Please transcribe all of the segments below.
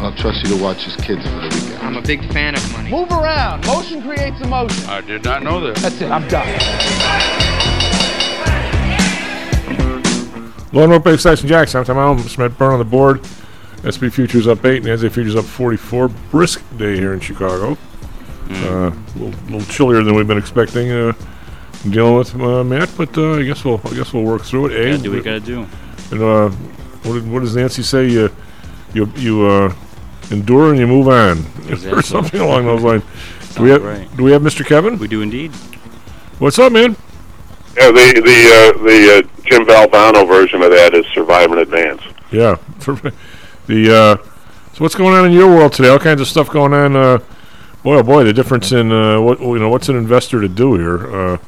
and I'll trust you to watch his kids for the weekend. I'm a big fan of money. Move around. Motion creates emotion. I did not know that. That's it. I'm done. Lone Rope Bay Station Jackson. I'm Tom Allen. Smith Burn on the board. S&P Futures up 8, and NASDAQ Futures up 44. Brisk day here in Chicago. Uh, a little, little chillier than we've been expecting. Uh, dealing with uh, Matt, but uh, I guess we'll I guess we'll work through it. A, Gotta do what you gotta do. And uh, what, did, what does Nancy say? You you you uh, endure and you move on, or something along those lines. Do we have right. Do we have Mr. Kevin? We do indeed. What's up, man? Yeah, the the uh, the uh, Jim Valvano version of that is Survive and Advance. Yeah. the uh, so what's going on in your world today? All kinds of stuff going on. Uh, boy, oh boy, the difference in uh, what you know, what's an investor to do here? Uh,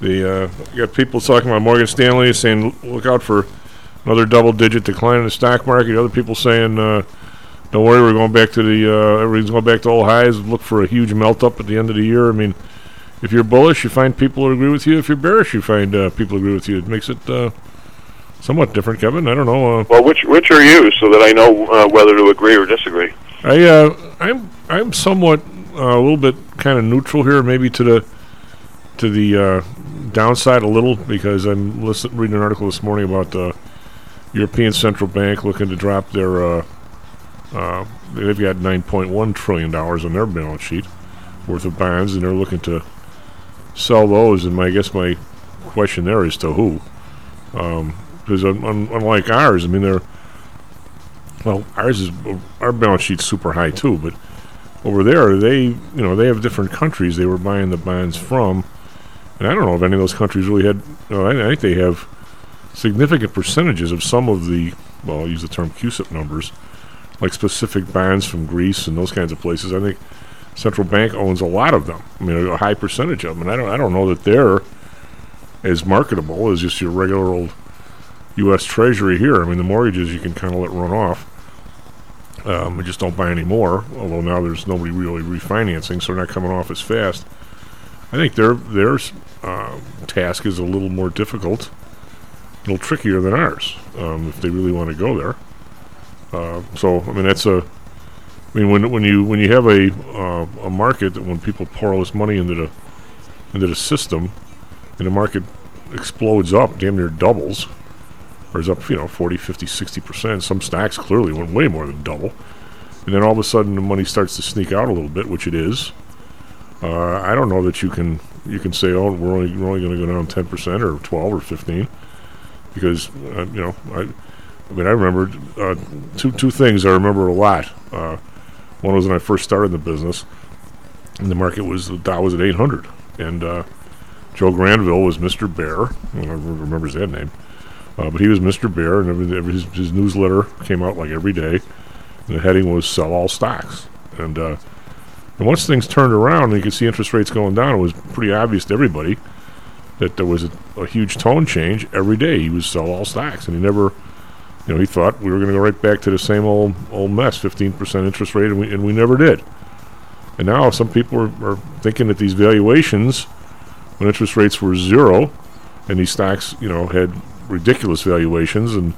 the uh, you got people talking about Morgan Stanley saying look out for another double-digit decline in the stock market. Other people saying uh, don't worry, we're going back to the uh, everything's going back to old highs. Look for a huge melt up at the end of the year. I mean, if you're bullish, you find people who agree with you. If you're bearish, you find uh, people agree with you. It makes it uh, somewhat different, Kevin. I don't know. Uh, Well, which which are you, so that I know uh, whether to agree or disagree? I uh, I'm I'm somewhat uh, a little bit kind of neutral here, maybe to the to the uh, downside a little because I'm listen, reading an article this morning about the European Central Bank looking to drop their uh, uh, they've got 9.1 trillion dollars on their balance sheet worth of bonds, and they're looking to sell those. And my I guess my question there is to who? Because un- un- unlike ours, I mean they're well, ours is our balance sheet's super high too, but over there they you know they have different countries they were buying the bonds from, and I don't know if any of those countries really had. I, I think they have significant percentages of some of the well, I'll use the term CUSIP numbers, like specific bonds from Greece and those kinds of places. I think central bank owns a lot of them. I mean, a high percentage of them, and I don't I don't know that they're as marketable as just your regular old U.S. Treasury here. I mean, the mortgages you can kind of let run off. Um, we just don't buy any more. Although now there's nobody really refinancing, so they're not coming off as fast. I think their their uh, task is a little more difficult, a little trickier than ours, um, if they really want to go there. Uh, so I mean that's a. I mean when when you when you have a uh, a market that when people pour all this money into the into the system, and the market explodes up, damn near doubles, or is up, you know, 40, 50, 60%. Some stocks clearly went way more than double. And then all of a sudden the money starts to sneak out a little bit, which it is. Uh, I don't know that you can you can say, oh, we're only, we're only going to go down 10% or 12 or 15 because, uh, you know, I, I mean, I remember uh, two, two things I remember a lot. Uh, one was when I first started the business, and the market was, the Dow was at 800. And uh, Joe Granville was Mr. Bear. I know who name. Uh, but he was Mr. Bear, and every, every, his, his newsletter came out like every day. And the heading was "Sell all stocks." And uh, and once things turned around, and you could see interest rates going down, it was pretty obvious to everybody that there was a, a huge tone change every day. He was sell all stocks, and he never, you know, he thought we were going to go right back to the same old old mess, fifteen percent interest rate, and we and we never did. And now some people are, are thinking that these valuations, when interest rates were zero, and these stocks, you know, had ridiculous valuations and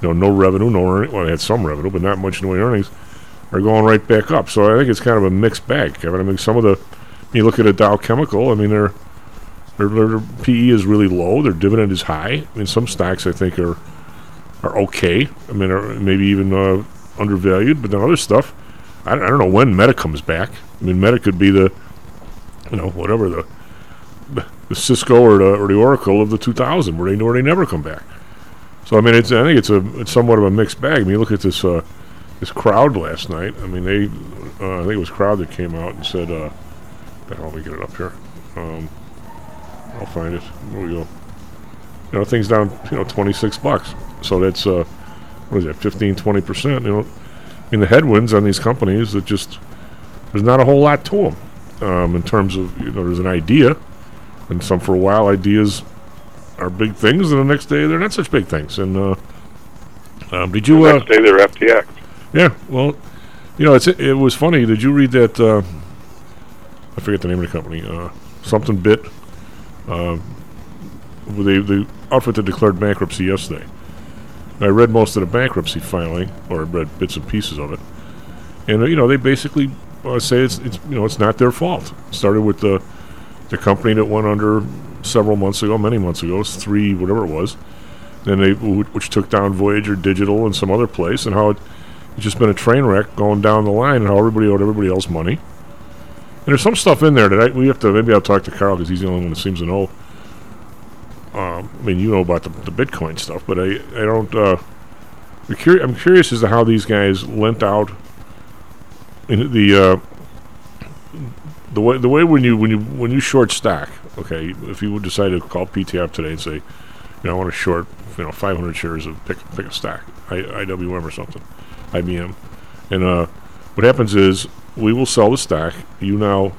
you know no revenue, no earning. Well, they had some revenue, but not much in the way earnings. Are going right back up. So I think it's kind of a mixed bag, Kevin. I mean, some of the you look at a Dow Chemical. I mean, their their, their PE is really low. Their dividend is high. I mean, some stocks I think are are okay. I mean, maybe even uh, undervalued. But then other stuff, I, don't- I don't know when Meta comes back. I mean, Meta could be the you know whatever the the Cisco or the, or the Oracle of the 2000, where they know they never come back. So I mean, it's I think it's a it's somewhat of a mixed bag. I mean, look at this uh, this crowd last night. I mean, they uh, I think it was crowd that came out and said, uh, the hell, let me get it up here. Um, I'll find it. There we go. You know, things down you know 26 bucks. So that's uh, what is that 15 20 percent. You know, mean, the headwinds on these companies that just there's not a whole lot to them um, in terms of you know there's an idea, and some for a while ideas are big things, and the next day they're not such big things. And uh, um, did you? Uh, Next day they're FTX. yeah, well, you know, it's it was funny. Did you read that? Uh, I forget the name of the company. Uh, something Bit. Uh, the the outfit that declared bankruptcy yesterday. I read most of the bankruptcy filing, or read bits and pieces of it, and you know they basically uh, say it's it's you know it's not their fault. It started with the the company that went under several months ago, many months ago, three whatever it was. Then they wh- which took down Voyager Digital and some other place, and how it, it's just been a train wreck going down the line, and how everybody owed everybody else money. And there's some stuff in there that I, we have to maybe I'll talk to Carl because he's the only one that seems to know. Um, I mean, you know about the, the Bitcoin stuff, but I I don't. Uh, I'm, curi- I'm curious as to how these guys lent out in the uh, the way the way when you when you when you short stack. Okay, if you would decide to call PTF today and say, you know, I want to short you know 500 shares of pick pick a stack, I, IWM or something, IBM, and uh, what happens is we will sell the stack. You now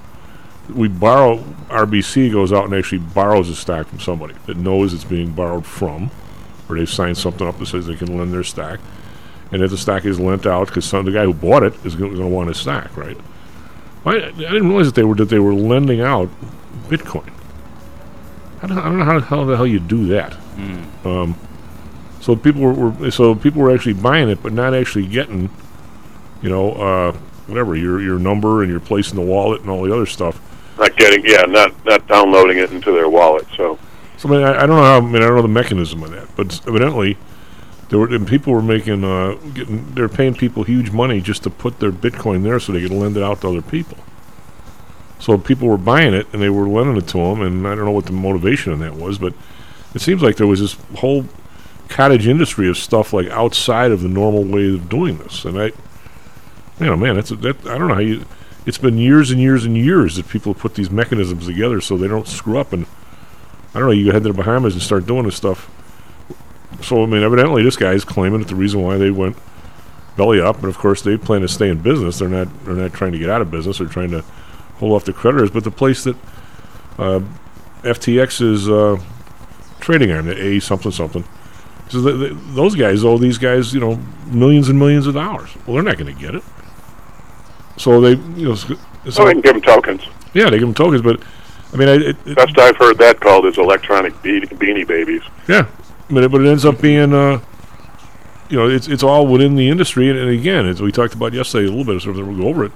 we borrow RBC goes out and actually borrows a stack from somebody that knows it's being borrowed from, or they've signed something up that says they can lend their stack, and if the stack is lent out because the guy who bought it is going to want his stack, right? I, I didn't realize that they were that they were lending out Bitcoin. I don't, I don't know how, how the hell you do that. Um, so people were, were so people were actually buying it, but not actually getting, you know, uh, whatever your your number and your place in the wallet and all the other stuff. Not getting, yeah, not not downloading it into their wallet. So So I, mean, I, I don't know how. I mean, I don't know the mechanism of that, but evidently, there were and people were making, uh, getting, they're paying people huge money just to put their Bitcoin there so they could lend it out to other people. So people were buying it and they were lending it to them, and I don't know what the motivation in that was, but it seems like there was this whole cottage industry of stuff like outside of the normal way of doing this, and I, you know, man, that's a, that I don't know how you. It's been years and years and years that people put these mechanisms together so they don't screw up and I don't know, you head to the Bahamas and start doing this stuff. So, I mean, evidently this guy's claiming that the reason why they went belly up, and of course they plan to stay in business. They're not they're not trying to get out of business. They're trying to hold off the creditors. But the place that uh, FTX is uh, trading on, the A something something, so those guys owe these guys, you know, millions and millions of dollars. Well, they're not going to get it. So they, you know, so, so we can give them tokens. yeah, they give them tokens, but I mean, I, it, it, Best I've heard that called is electronic be- beanie babies. Yeah, but it, but it ends up being, uh, you know, it's it's all within the industry, and, and again, as we talked about yesterday a little bit, so we'll go over it.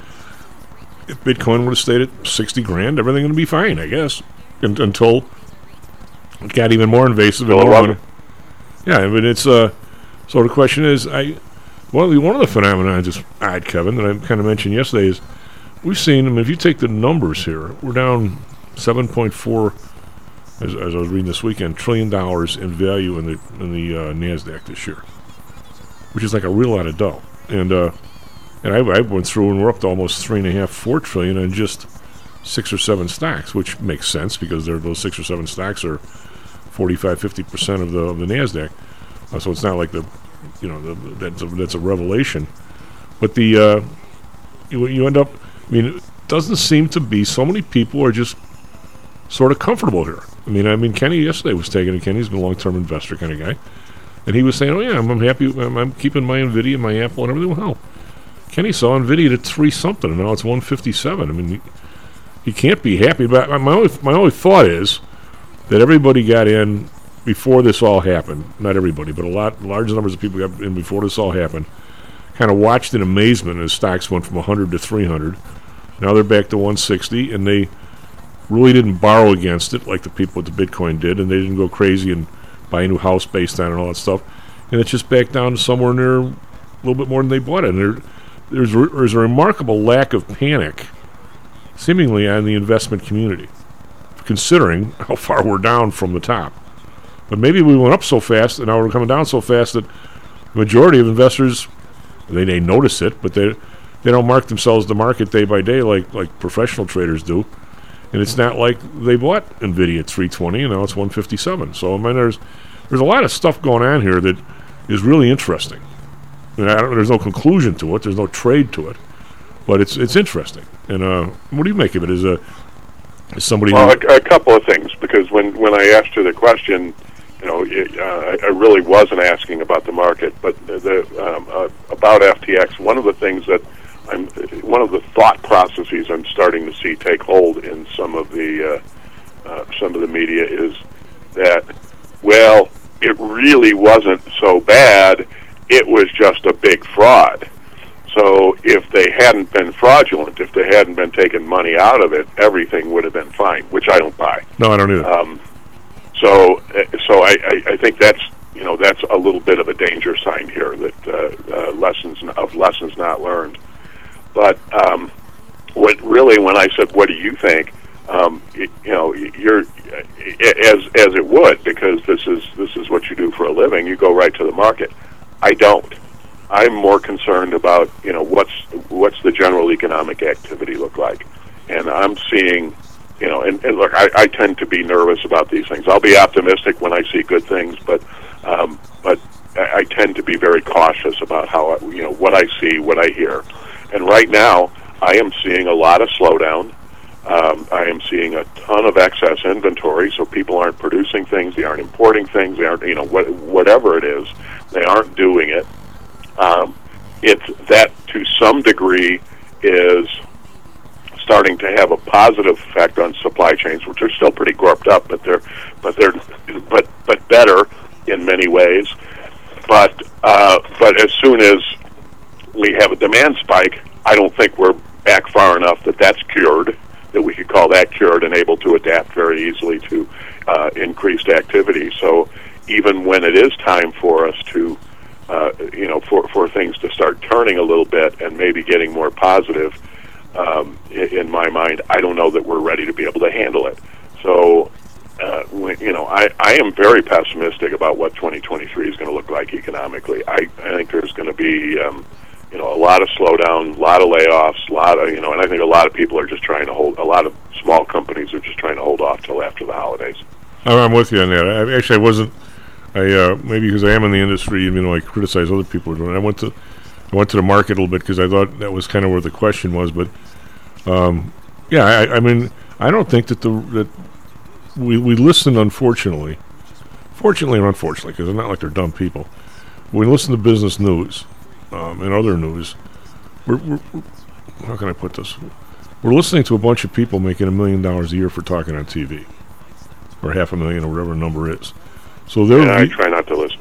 If Bitcoin would have stayed at sixty grand, everything would be fine, I guess, Un until it got even more invasive. And more. Yeah, I mean, it's uh, so the question is, I the one of the phenomena I just odd, Kevin, that I kind of mentioned yesterday is we've seen. I mean, if you take the numbers here, we're down seven point four as, as I was reading this weekend, trillion dollars in value in the in the uh, Nasdaq this year, which is like a real lot of dough. And uh, and I, I went through and we're up to almost three and a half, four trillion in just six or seven stocks, which makes sense because those six or seven stocks are 45, 50 percent of the of the Nasdaq. Uh, so it's not like the you know the, that's a, that's a revelation. But the uh, you you end up. I mean, it doesn't seem to be so many people are just sort of comfortable here. I mean, I mean, Kenny yesterday was taking it. Kenny's been a long-term investor kind of guy, and he was saying, "Oh yeah, I'm, I'm happy. I'm, I'm keeping my Nvidia, my Apple, and everything." Well, Kenny saw Nvidia at three something, and now it's one fifty-seven. I mean, he, he can't be happy. But my only my only thought is that everybody got in before this all happened. Not everybody, but a lot large numbers of people got in before this all happened. Kind of watched in amazement as stocks went from 100 to 300. Now they're back to 160, and they really didn't borrow against it like the people with the Bitcoin did, and they didn't go crazy and buy a new house based on it and all that stuff. And it's just back down to somewhere near a little bit more than they bought it. And there, there's re- there's a remarkable lack of panic, seemingly on the investment community, considering how far we're down from the top. But maybe we went up so fast, and now we're coming down so fast that the majority of investors they they notice it, but they they don't mark themselves to market day by day like like professional traders do. And it's not like they bought Nvidia at 320 and now it's 157. So I mean, there's there's a lot of stuff going on here that is really interesting. I mean, I don't, there's no conclusion to it. There's no trade to it, but it's it's interesting. And uh, what do you make of it? Is a as somebody Well, a, a couple of things because when when I asked you the question, you know, it, uh, I really wasn't asking about the market, but the, the um, uh, about FTX. One of the things that I'm, one of the thought processes I'm starting to see take hold in some of the uh, uh, some of the media is that, well, it really wasn't so bad. It was just a big fraud. So if they hadn't been fraudulent, if they hadn't been taking money out of it, everything would have been fine, which I don't buy. no, I don't either. Um, so, uh, so I, I, I think that's you know that's a little bit of a danger sign here that uh, uh, lessons of lessons not learned. But um, what really, when I said, "What do you think?" Um, y- you know, you're uh, as as it would because this is this is what you do for a living. You go right to the market. I don't. I'm more concerned about you know what's what's the general economic activity look like, and I'm seeing you know, and, and look, I, I tend to be nervous about these things. I'll be optimistic when I see good things, but um, but I, I tend to be very cautious about how I, you know what I see, what I hear, and right now I am seeing a lot of slowdown. Um, I am seeing a ton of excess inventory, so people aren't producing things, they aren't importing things, they aren't you know what, whatever it is, they aren't doing it. Um, it's that to some degree is starting to have a positive effect on supply chains, which are still pretty gorped up, but they're but they're but but better in many ways. But uh, but as soon as we have a demand spike, I don't think we're back far enough that that's cured. That we could call that cured and able to adapt very easily to uh, increased activity. So even when it is time for us to uh, you know, for, for things to start turning a little bit and maybe getting more positive, um, in my mind, I don't know that we're ready to be able to handle it. So, uh, you know, I, I am very pessimistic about what 2023 is going to look like economically. I, I think there's going to be, um, you know, a lot of slowdown, a lot of layoffs, a lot of, you know, and I think a lot of people are just trying to hold, a lot of small companies are just trying to hold off till after the holidays. I'm, with you on that. I, actually, I wasn't. I uh, maybe because I am in the industry, you know, I criticize other people. I went to I went to the market a little bit because I thought that was kind of where the question was. But um, yeah, I, I mean, I don't think that the that we we listen. Unfortunately, fortunately or unfortunately, because it's not like they're dumb people. We listen to business news um, and other news, we're, we're how can I put this? We're listening to a bunch of people making a million dollars a year for talking on TV, or half a million, or whatever the number is. So they're And I try not to listen.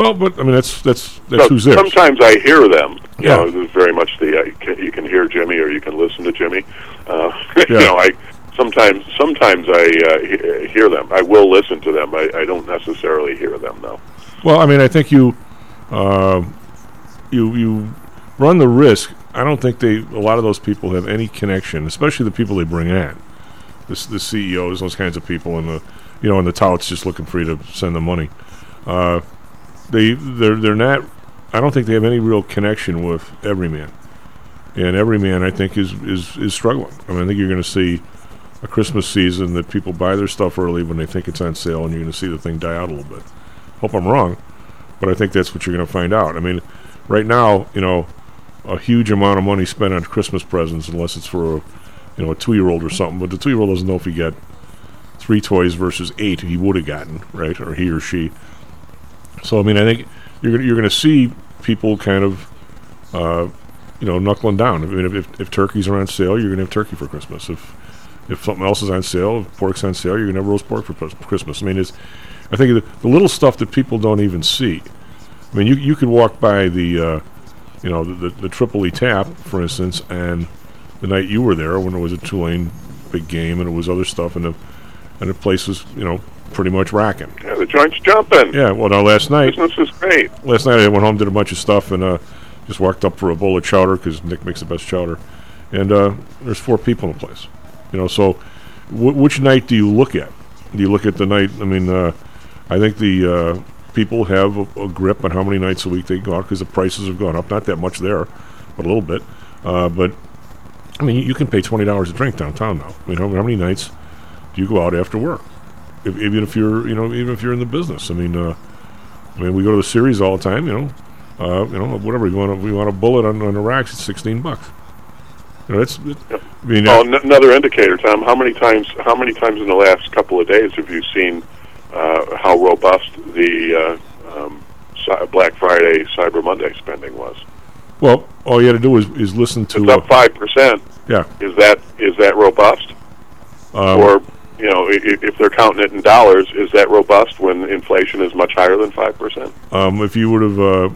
Well, but I mean that's that's that's So who's there. Sometimes I hear them. You Yeah. know, there's very much the uh, you, can, you can hear Jimmy or you can listen to Jimmy. Uh, you Yeah. know, I sometimes sometimes I uh, hear them. I will listen to them. I, I don't necessarily hear them though. Well, I mean, I think you, uh, you you run the risk. I don't think they a lot of those people have any connection, especially the people they bring in, the the CEOs, those kinds of people, and the you know, and the touts just looking for you to send them money. Uh, they they're they're not. I don't think they have any real connection with everyman, and everyman I think is is is struggling. I mean, I think you're going to see a Christmas season that people buy their stuff early when they think it's on sale, and you're going to see the thing die out a little bit. Hope I'm wrong, but I think that's what you're going to find out. I mean, right now, you know, a huge amount of money spent on Christmas presents, unless it's for a, you know, a two-year-old or something. But the two-year-old doesn't know if he got three toys versus eight he would have gotten, right, or he or she. So I mean, I think you're you're going to see people kind of, uh, you know, knuckling down. I mean, if, if, if turkeys are on sale, you're going to have turkey for Christmas. If if something else is on sale, if pork's on sale, you're going to have roast pork for Christmas. I mean, it's I think the, the little stuff that people don't even see. I mean, you you could walk by the, uh, you know, the, the the Tripoli Tap, for instance, and the night you were there when it was a Tulane big game and it was other stuff, and the and the place was you know pretty much racking. Yeah, the joint's jumping. Yeah. Well, now last night Business is great. last night I went home, did a bunch of stuff, and uh, just walked up for a bowl of chowder because Nick makes the best chowder. And uh, there's four people in the place, you know. So, wh- which night do you look at? Do you look at the night? I mean, uh, I think the uh, people have a, a grip on how many nights a week they go out because the prices have gone up. Not that much there, but a little bit. Uh, but I mean, you, you can pay twenty dollars a drink downtown now. I mean, how, how many nights do you go out after work? If, even if you're, you know, even if you're in the business. I mean, uh, I mean, we go to the series all the time. You know, Uh, you know, whatever you want, we want a bullet on, on the racks. It's sixteen bucks. You know, it's. It, I mean, Oh, uh, n- another indicator, Tom. How many times? How many times in the last couple of days have you seen uh, how robust the uh, um, Black Friday, Cyber Monday spending was? well, all you had to do is, is listen to. It's up Uh, five percent. yeah. Is that is that robust? Um, or you know, if they're counting it in dollars, is that robust when inflation is much higher than five percent? Um, if you would have uh,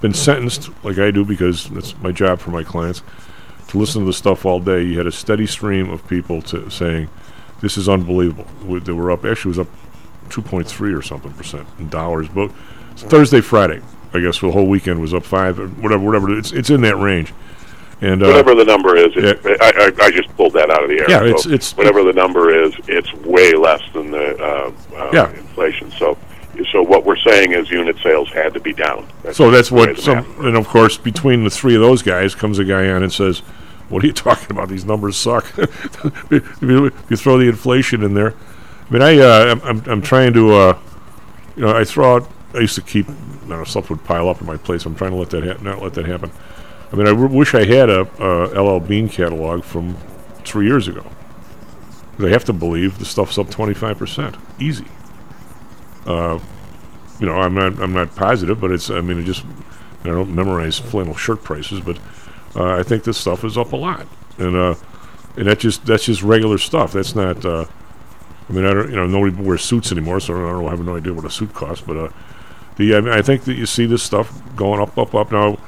been sentenced, like I do, because that's my job for my clients, to listen to the stuff all day, you had a steady stream of people to saying, "This is unbelievable." We- They were up. Actually, was up 2.3 or something percent in dollars. But it's Thursday, Friday, I guess, for the whole weekend was up five, or whatever, whatever. It's it's in that range. And uh, Whatever the number is, it, I, I, I just pulled that out of the air. Yeah, So it's- it's- whatever the number is, it's way less than the uh, uh, Yeah. inflation. So, so what we're saying is unit sales had to be down. So that's what some, and of course, between the three of those guys comes a guy on and says, "What are you talking about? These numbers suck." if, you, if you throw the inflation in there, I mean, I uh, I'm, I'm I'm trying to, uh, you know, I throw out. I used to keep, you know, stuff would pile up in my place. I'm trying to let that ha- not let that happen. I mean, I w- wish I had a, a LL Bean catalog from three years ago. I have to believe the stuff's up 25 percent, easy. Uh, you know, I'm not I'm not positive, but it's I mean, it just I don't memorize flannel shirt prices, but uh, I think this stuff is up a lot, and uh, and that just that's just regular stuff. That's not. Uh, I mean, I don't you know nobody wears suits anymore, so I don't I have no idea what a suit costs. But uh, the I, mean, I think that you see this stuff going up, up, up. Now,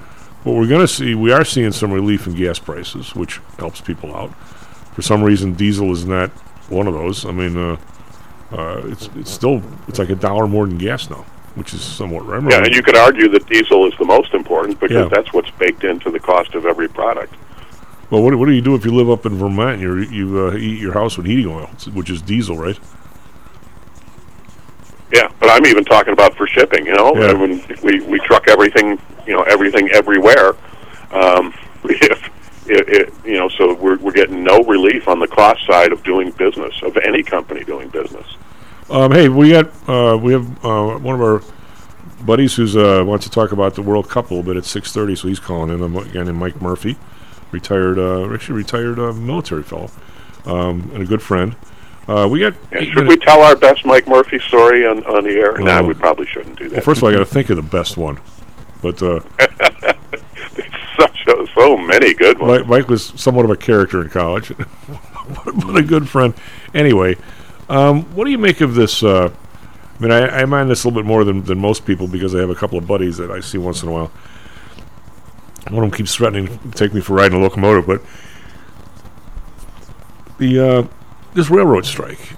what we're going to see, we are seeing some relief in gas prices, which helps people out. For some reason, diesel is not one of those. I mean, uh, uh, it's it's still it's like a dollar more than gas now, which is somewhat. Remember Yeah, and you could argue that diesel is the most important because Yeah. that's what's baked into the cost of every product. Well, what, what do you do if you live up in Vermont and you you uh, heat your house with heating oil, which is diesel, right? Yeah, but I'm even talking about for shipping. You know, Yeah. when we we truck everything, you know, everything everywhere. Um, if it, it, you know, so we're we're getting no relief on the cost side of doing business of any company doing business. Um, hey, we got uh, we have uh, one of our buddies who's uh, wants to talk about the World Cup a little bit at six thirty, so he's calling in. A guy named Mike Murphy, retired, uh, actually retired uh, military fellow, um, and a good friend. Uh, we got. Yeah, should we tell our best Mike Murphy story on on the air? nah, Uh, we probably shouldn't do that. Well, first of all, I got to think of the best one, but uh, Such a, so many good ones. Mike, Mike was somewhat of a character in college, but a good friend. Anyway, um, what do you make of this? Uh, I mean, I, I mind this a little bit more than, than most people because I have a couple of buddies that I see once in a while. One of them keeps threatening to take me for riding a locomotive, but the uh, this railroad strike.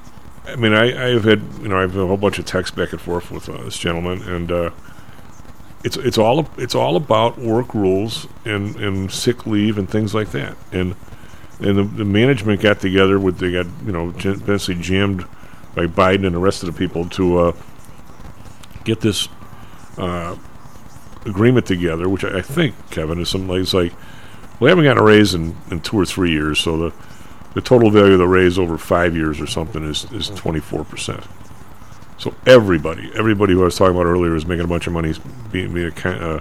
I mean, I, I've had you know I have a whole bunch of texts back and forth with uh, this gentleman, and uh, it's it's all it's all about work rules and, and sick leave and things like that. And and the, the management got together with they got you know basically jammed by Biden and the rest of the people to uh, get this uh, agreement together, which I, I think Kevin is something like like we haven't gotten a raise in, in two or three years, so the the total value of the raise over five years or something is is twenty four percent. So everybody, everybody who I was talking about earlier is making a bunch of money. Being, being a, uh,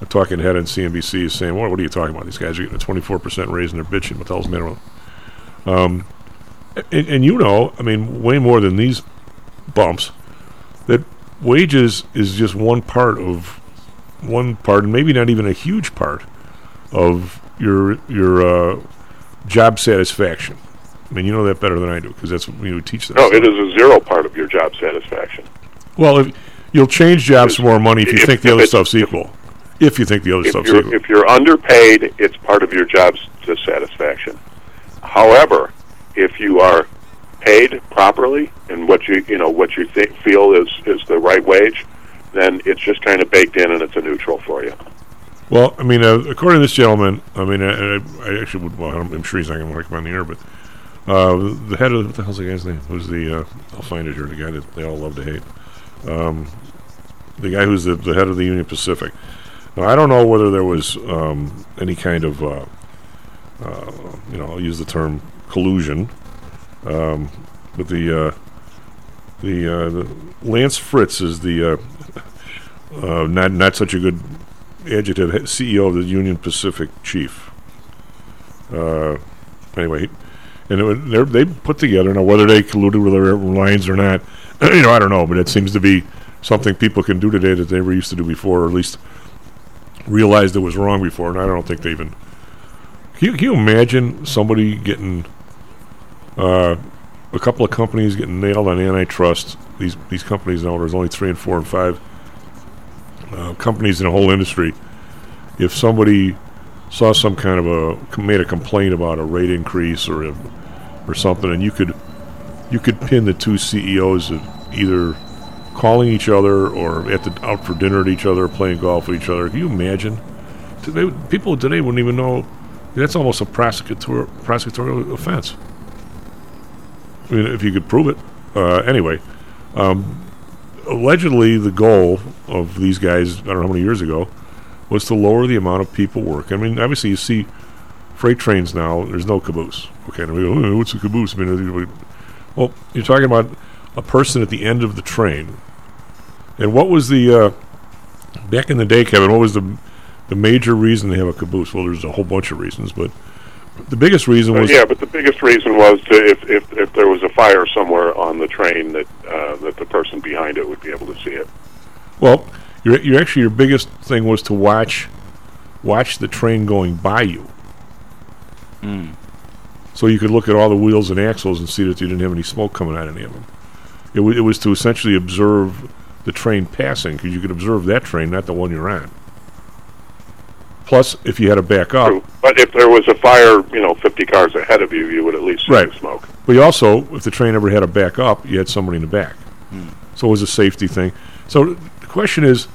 a talking head on CNBC is saying, "What? What are you talking about? These guys are getting a twenty four percent raise and they're bitching. With them?" Um, and, and you know, I mean, way more than these bumps. That wages is just one part of one part, and maybe not even a huge part of your your uh, job satisfaction. I mean, you know that better than I do because that's what you teach them. no, it is a zero part of your job satisfaction. Well, if you'll change jobs for more money if you If- think the other stuff's equal. If you think the other stuff's equal. if you're underpaid, it's part of your job's dissatisfaction. However, if you are paid properly and what you you know what you think feel is is the right wage, then it's just kind of baked in and it's a neutral for you. Well, I mean, uh, according to this gentleman, I mean, I, I, I actually would. Well, I'm, sure he's not going to like him on the air, but uh, the head of what the hell's the guy's name? Who's the? Uh, I'll find it here. The guy that they all love to hate. Um, the guy who's the, the head of the Union Pacific. Now, I don't know whether there was um, any kind of, uh, uh, you know, I'll use the term collusion, um, but the uh, the, uh, the Lance Fritz is the uh, uh, not not such a good adjective CEO of the Union Pacific Chief. Uh, anyway, and they put together now whether they colluded with their lines or not. you know, I don't know, but it seems to be something people can do today that they never used to do before, or at least realized it was wrong before. And I don't think they even. Can you, can you imagine somebody getting uh, a couple of companies getting nailed on antitrust? These these companies now there's only three and four and five uh, companies in the whole industry. If somebody saw some kind of a made a complaint about a rate increase or a, or something, and you could you could pin the two CEOs at either calling each other or at the out for dinner at each other, playing golf with each other. Can you imagine? Today, people today wouldn't even know. That's almost a prosecutor prosecutorial offense. I mean, if you could prove it. Uh, anyway, um, allegedly, the goal of these guys, I don't know how many years ago, was to lower the amount of people work. I mean, obviously, you see freight trains now. There's no caboose. Okay, and we go, "Oh, what's a caboose? I mean, we- well, you're talking about a person at the end of the train. And what was the uh, back in the day, Kevin? What was the the major reason they have a caboose? Well, there's a whole bunch of reasons, but the biggest reason Uh, was yeah, but the biggest reason was to if, if if there was a fire somewhere on the train that uh, that the person behind it would be able to see it. well, your your actually your biggest thing was to watch watch the train going by you. So you could look at all the wheels and axles and see that you didn't have any smoke coming out of any of them. It, w- it was to essentially observe the train passing because you could observe that train, not the one you're on. Plus, if you had to back up, True. But if there was a fire, you know, 50 cars ahead of you, you would at least see Right. the smoke. But you also, if the train ever had to back up, you had somebody in the back. So it was a safety thing. So the question is,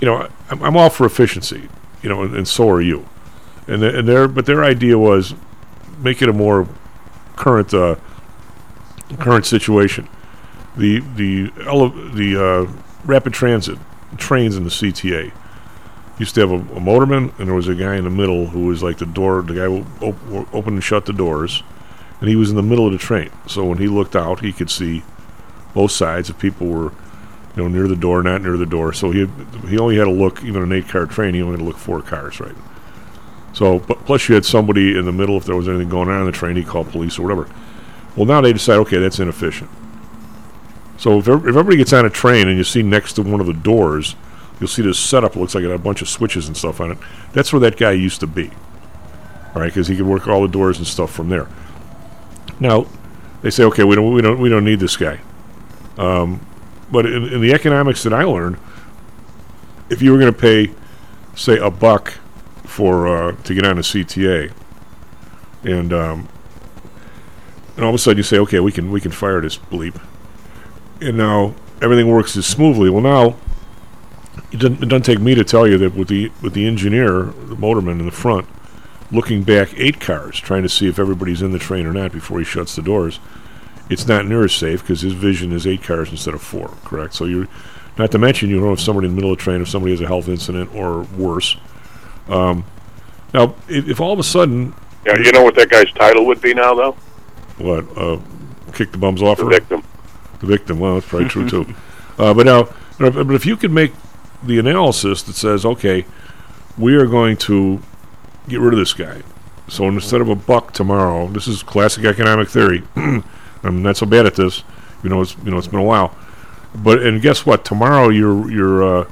you know, I'm, I'm all for efficiency, you know, and, and so are you. And the, and their but their idea was make it a more current uh, current situation. The the ele- the uh, rapid transit trains in the CTA used to have a, a motorman, and there was a guy in the middle who was like the door. The guy who op- opened and shut the doors, and he was in the middle of the train. So when he looked out, he could see both sides. If people were, you know, near the door, not near the door. So he he only had to look. Even an eight-car train, he only had to look four cars, right? So, but plus you had somebody in the middle. If there was anything going on in the train, he called police or whatever. Well, now they decide, okay, that's inefficient. So if, if everybody gets on a train and you see next to one of the doors, you'll see this setup. Looks like it had a bunch of switches and stuff on it. That's where that guy used to be. All right, because he could work all the doors and stuff from there. Now, they say, okay, we don't, we don't, we don't need this guy. Um, but in, in the economics that I learned, if you were going to pay, say, a buck for uh, to get on a CTA, and um, and all of a sudden you say, okay, we can we can fire this bleep, and now everything works as smoothly. Well, now it doesn't, it doesn't take me to tell you that with the with the engineer, the motorman in the front, looking back eight cars, trying to see if everybody's in the train or not before he shuts the doors, it's not near as safe because his vision is eight cars instead of four. Correct. So you're not to mention you don't know if somebody in the middle of the train, if somebody has a health incident or worse. Um, now, if, if all of a sudden, Yeah, you know what that guy's title would be now, though? what, uh, kick the bums off The victim. The victim. Well, that's probably true too. Uh, but now, but if you could make the analysis that says, okay, we are going to get rid of this guy. So instead of a buck tomorrow, this is classic economic theory. I'm not so bad at this. You know, it's you know it's been a while. But and guess what? Tomorrow your your uh,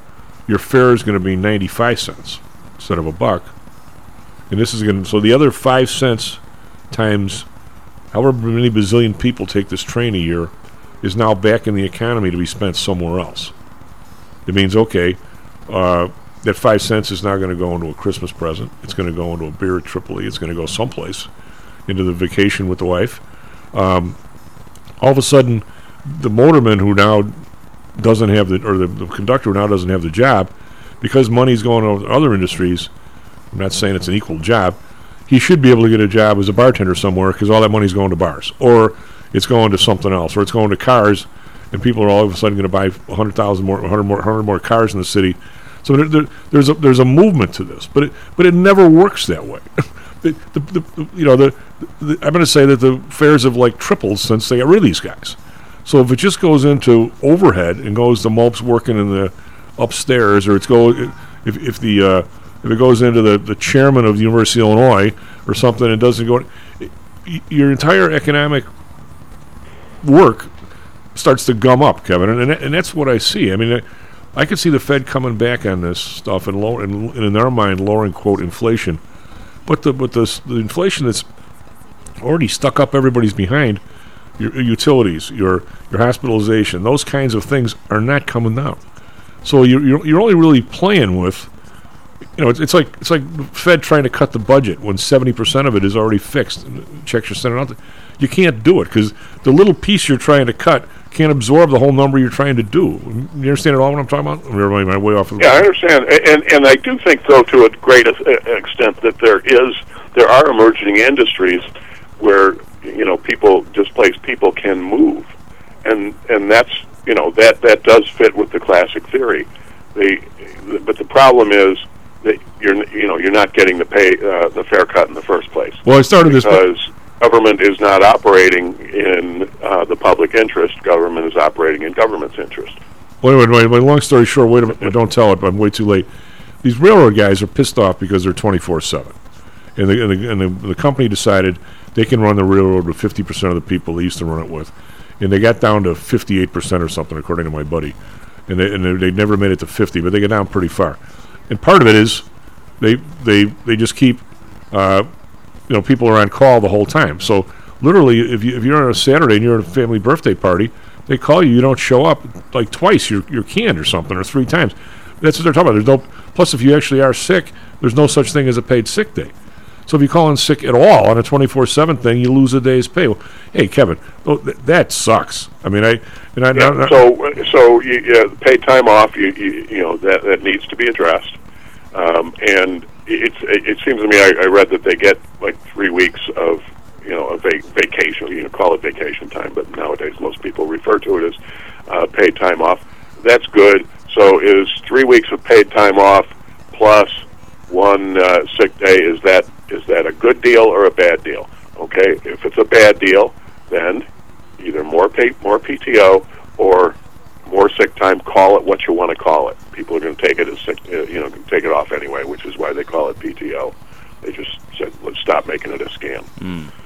your fare is going to be 95 cents instead of a buck. And this is going to so the other five cents times however many bazillion people take this train a year is now back in the economy to be spent somewhere else. It means okay, uh, that five cents is now going to go into a Christmas present. It's going to go into a beer at Tripoli. It's going to go someplace into the vacation with the wife. Um, all of a sudden, the motorman who now doesn't have the or the, the conductor who now doesn't have the job because money's going to other industries. I'm not saying it's an equal job. He should be able to get a job as a bartender somewhere because all that money's going to bars, or it's going to something else, or it's going to cars, and people are all of a sudden going to buy 100,000 more, 100 more, 100 more cars in the city. So there, there, there's a there's a movement to this, but it but it never works that way. the, the, the, you know the, the I'm going to say that the fares have like tripled since they got rid of these guys. So if it just goes into overhead and goes to mulps working in the upstairs, or it's go if if the uh, if it goes into the, the chairman of the University of Illinois or something and doesn't go, y- your entire economic work starts to gum up, Kevin, and and, and that's what I see. I mean, I, I could see the Fed coming back on this stuff and lower, and, and in their mind lowering quote inflation, but the but the the inflation that's already stuck up everybody's behind, your utilities, your your hospitalization, those kinds of things are not coming down. So you're you're, you're only really playing with, you know, it's, it's like it's like Fed trying to cut the budget when seventy percent of it is already fixed. Checks are sent out. You can't do it because the little piece you're trying to cut can't absorb the whole number you're trying to do. You understand at all what I'm talking about? Or am I way off? Of Yeah, I understand, and and I do think, though, to a great extent, that there is there are emerging industries where you know people displaced people can move, and and that's you know that that does fit with the classic theory. The but the problem is that you're you know you're not getting the pay uh, the fair cut in the first place Well, I started this. Government is not operating in uh, the public interest. Government is operating in government's interest. Wait, anyway, my, my long story short, wait a minute, don't tell it, I'm way too late. These railroad guys are pissed off because they're 24 7. And, the, and, the, and the, the company decided they can run the railroad with 50% of the people they used to run it with. And they got down to 58% or something, according to my buddy. And they, and they never made it to 50, but they got down pretty far. And part of it is they, they, they just keep, uh, you know, people are on call the whole time. So literally, if, you, if you're on a Saturday and you're at a family birthday party, they call you, you don't show up like twice, you're, you're canned or something, or three times. That's what they're talking about. There's no, plus, if you actually are sick, there's no such thing as a paid sick day. So if you call in sick at all on a 24 7 thing, you lose a day's pay. Well, hey, Kevin, oh, th- that sucks. I mean, I. And I Yeah, so so you, yeah, paid time off, you, you you know that that needs to be addressed, um, and it's it, seems to me I, I read that they get like three weeks of you know a va- vacation, you know, call it vacation time, but nowadays most people refer to it as uh, paid time off. That's good. So is three weeks of paid time off plus one uh, sick day is that is that a good deal or a bad deal? Okay, if it's a bad deal, then either more pay, more PTO or more sick time. Call it what you want to call it. People are going to take it as sick, uh, you know, take it off anyway, which is why they call it PTO. They just said, let's stop making it a scam.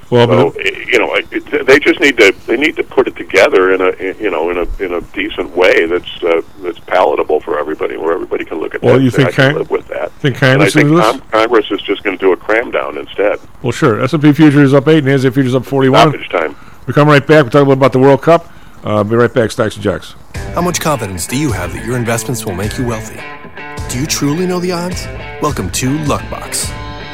well, So but, you know, it, they just need to they need to put it together in a in- you know in a in a decent way that's uh, that's palatable for everybody, where everybody can look at Well, that. you think can live with that. think And I think will do this? Con- Congress is just going to do a cram down instead. well, sure. S&P futures up 8, NASDAQ futures up 41. Stoppage time. We come right back. We'll talk a little about the World Cup. Uh, be right back, Stocks and Jocks. How much confidence do you have that your investments will make you wealthy? Do you truly know the odds? Welcome to Luckbox,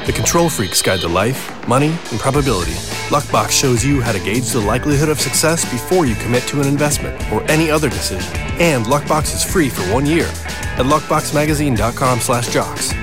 the control freak's guide to life, money, and probability. Luckbox shows you how to gauge the likelihood of success before you commit to an investment or any other decision. And Luckbox is free for one year at luckboxmagazine.com/jocks.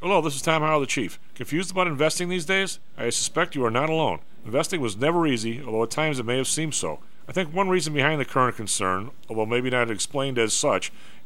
Hello, this is Tom Howell, the Chief. Confused about investing these days? I suspect you are not alone. Investing was never easy, although at times it may have seemed so. I think one reason behind the current concern, although maybe not explained as such,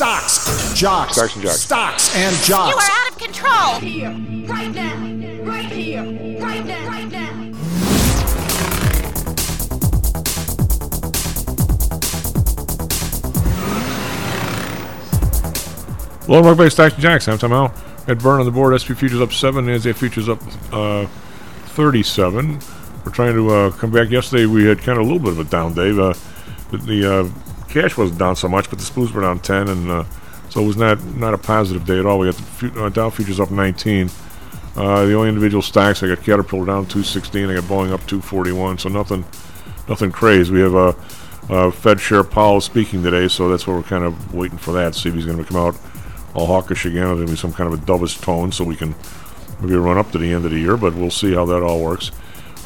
Stocks, jocks, Stocks and jocks. stocks and You are out of control. Here, right now, right here, right now, right now. Hello, welcome back to Stocks and Jocks. I'm Tom Howell. Ed Byrne on the board. S&P futures up seven. NASDAQ futures up uh, 37. We're trying to uh, come back. Yesterday we had kind of a little bit of a down day. Uh, the the uh, cash wasn't down so much, but the SPOOs were down 10, and uh, so it was not not a positive day at all. We got the uh, Dow futures up 19. Uh, the only individual stocks I got Caterpillar down 216. I got Boeing up 241. So nothing nothing crazy. We have a. Uh, Fed Chair Powell speaking today, so that's what we're kind of waiting for that. See if he's going to come out all hawkish again. There's going to be some kind of a dovish tone, so we can maybe run up to the end of the year. But we'll see how that all works.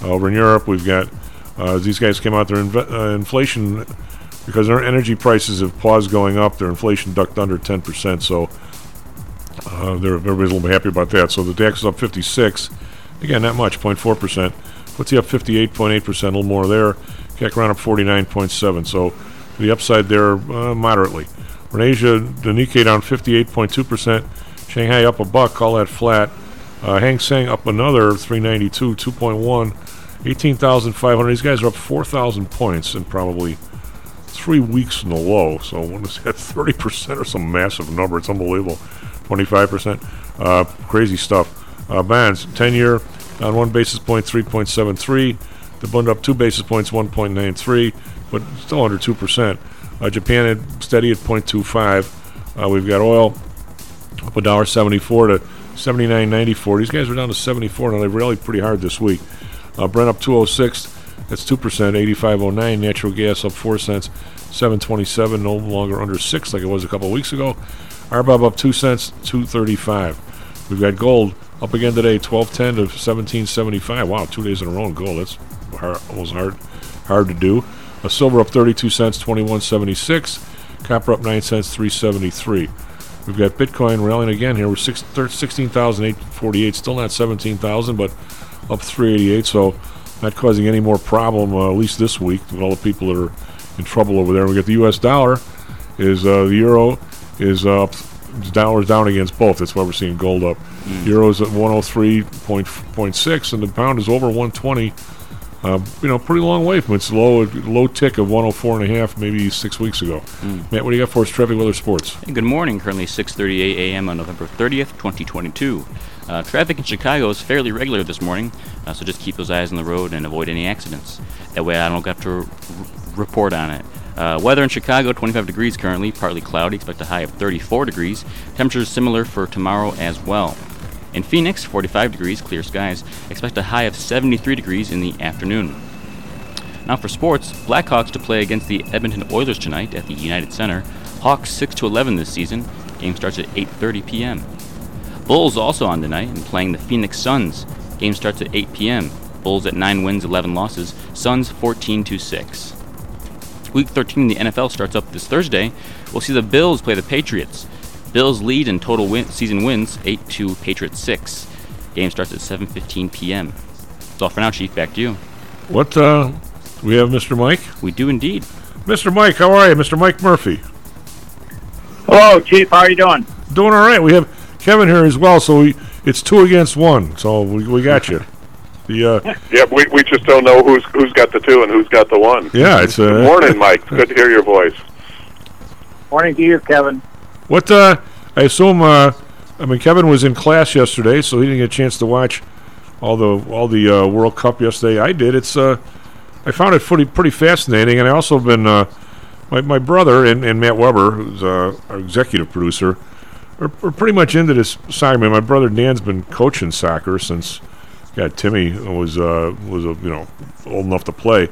Uh, over in Europe, we've got uh, these guys came out. Their inve- uh, inflation because their energy prices have paused going up. Their inflation ducked under 10 percent, so uh, everybody's a little happy about that. So the DAX is up 56. Again, not much, 0.4 percent. FTSE up 58.8 percent, a little more there. CAC round up 49.7. So the upside there uh, moderately. In Asia, the Nikkei down 58.2 percent. Shanghai up a buck, call that flat. Uh, Hang Seng up another 392, 2.1, 18,500. These guys are up 4,000 points and probably three weeks in a low. So when is that 30% or some massive number? It's unbelievable. 25%. Uh, crazy stuff. Uh, bonds, 10 year on one basis point, 3.73. The bund up two basis points, 1.93, but still under 2%. Uh, Japan had steady at 0.25. Uh, we've got oil up a dollar 74 to 79.94. These guys are down to 74 now. They've rallied pretty hard this week. Uh, Brent up 206. That's 2%, 85.09. Natural gas up 4 cents, 727, no longer under 6 like it was a couple weeks ago. RBOB up 2 cents, 235. We've got gold up again today, 1210 to 1775. Wow, two days in a row in gold. That's hard, almost hard, hard to do. A silver up 32 cents, 2176. Copper up 9 cents, 373. We've got Bitcoin rallying again here. We're six, thir- 16,848, still not 17,000, but up 388. So not causing any more problem, uh, at least this week, with all the people that are in trouble over there. We got the U.S. dollar is uh, the euro is up, the dollar is down against both. That's why we're seeing gold up. Euro's at 103.6, and the pound is over 120. Uh, you know, pretty long way from its low low tick of 104 and a half maybe six weeks ago. Matt, what do you got for us? Traffic, weather, sports. Hey, good morning. Currently 6:38 a.m. on November 30th, 2022. Uh, traffic in Chicago is fairly regular this morning, uh, so just keep those eyes on the road and avoid any accidents. That way, I don't have to r- report on it. Uh, weather in Chicago: 25 degrees currently, partly cloudy. Expect a high of 34 degrees. Temperatures similar for tomorrow as well. In Phoenix, 45 degrees, clear skies. Expect a high of 73 degrees in the afternoon. Now for sports, Blackhawks to play against the Edmonton Oilers tonight at the United Center. Hawks 6 to 11 this season. Game starts at 8:30 p.m. Bulls also on tonight and playing the Phoenix Suns. Game starts at 8 p.m. Bulls at 9 wins, 11 losses. Suns 14 to 6. Week 13 in the NFL starts up this Thursday. We'll see the Bills play the Patriots. Bills lead in total win- season wins 8 to Patriots 6. Game starts at 7:15 p.m. That's all for now, Chief. Back to you. What uh, we have, Mr. Mike? We do indeed. Mr. Mike, how are you, Mr. Mike Murphy? Hello, Chief. How are you doing? Doing all right. We have Kevin here as well. So we, it's two against one. So we, we got you. The uh, Yeah, we, we just don't know who's who's got the two and who's got the one. yeah, it's uh, Good morning, Mike. Good to hear your voice. Morning to you, Kevin. What uh, I assume uh, I mean Kevin was in class yesterday, so he didn't get a chance to watch all the all the uh, World Cup yesterday. I did. It's uh, I found it pretty pretty fascinating, and I also been uh, my my brother and, and Matt Weber, who's uh, our executive producer, are, are pretty much into this soccer. I mean, my brother Dan's been coaching soccer since God Timmy was uh, was uh, you know old enough to play.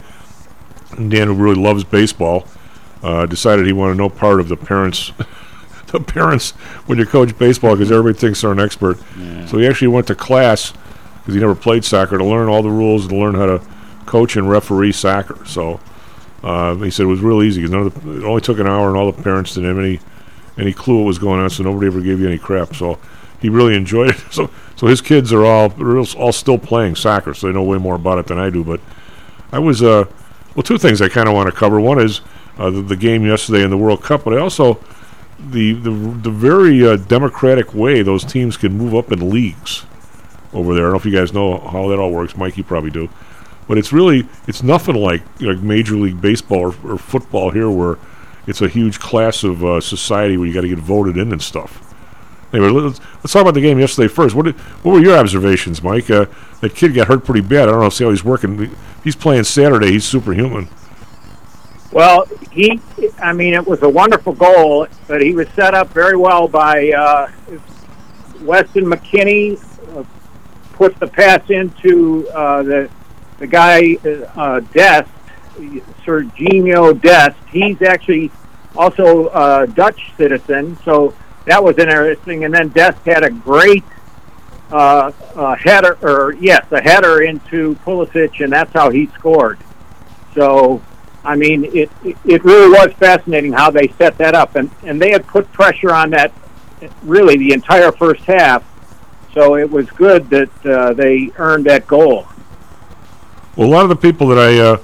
And Dan, who really loves baseball, uh, decided he wanted no part of the parents. the parents when you coach baseball because everybody thinks they're an expert. So he actually went to class because he never played soccer to learn all the rules and to learn how to coach and referee soccer. So uh, he said it was real easy because none of the, it only took an hour and all the parents didn't have any any clue what was going on, so nobody ever gave you any crap. So he really enjoyed it. So so his kids are all all still playing soccer, so they know way more about it than I do. But I was uh, well, two things I kind of want to cover. One is uh, the, the game yesterday in the World Cup, but I also the the the very uh, democratic way those teams can move up in leagues over there. I don't know if you guys know how that all works. Mike, you probably do. But it's really it's nothing like know, Major League Baseball or, or football here, where it's a huge class of uh, society where you got to get voted in and stuff. Anyway, let's, let's talk about the game yesterday first. What did, what were your observations, Mike? Uh, that kid got hurt pretty bad. I don't know. See how he's working. He's playing Saturday. He's superhuman. Well, he, I mean, it was a wonderful goal, but he was set up very well by uh, Weston McKennie. Uh, put the pass into uh, the the guy uh, Dest, Serginho Dest. He's actually also a Dutch citizen, so that was interesting. And then Dest had a great uh, header, or yes, a header into Pulisic, and that's how he scored. So, I mean, it it really was fascinating how they set that up, and and they had put pressure on that really the entire first half. So it was good that uh, they earned that goal. Well, a lot of the people that I uh,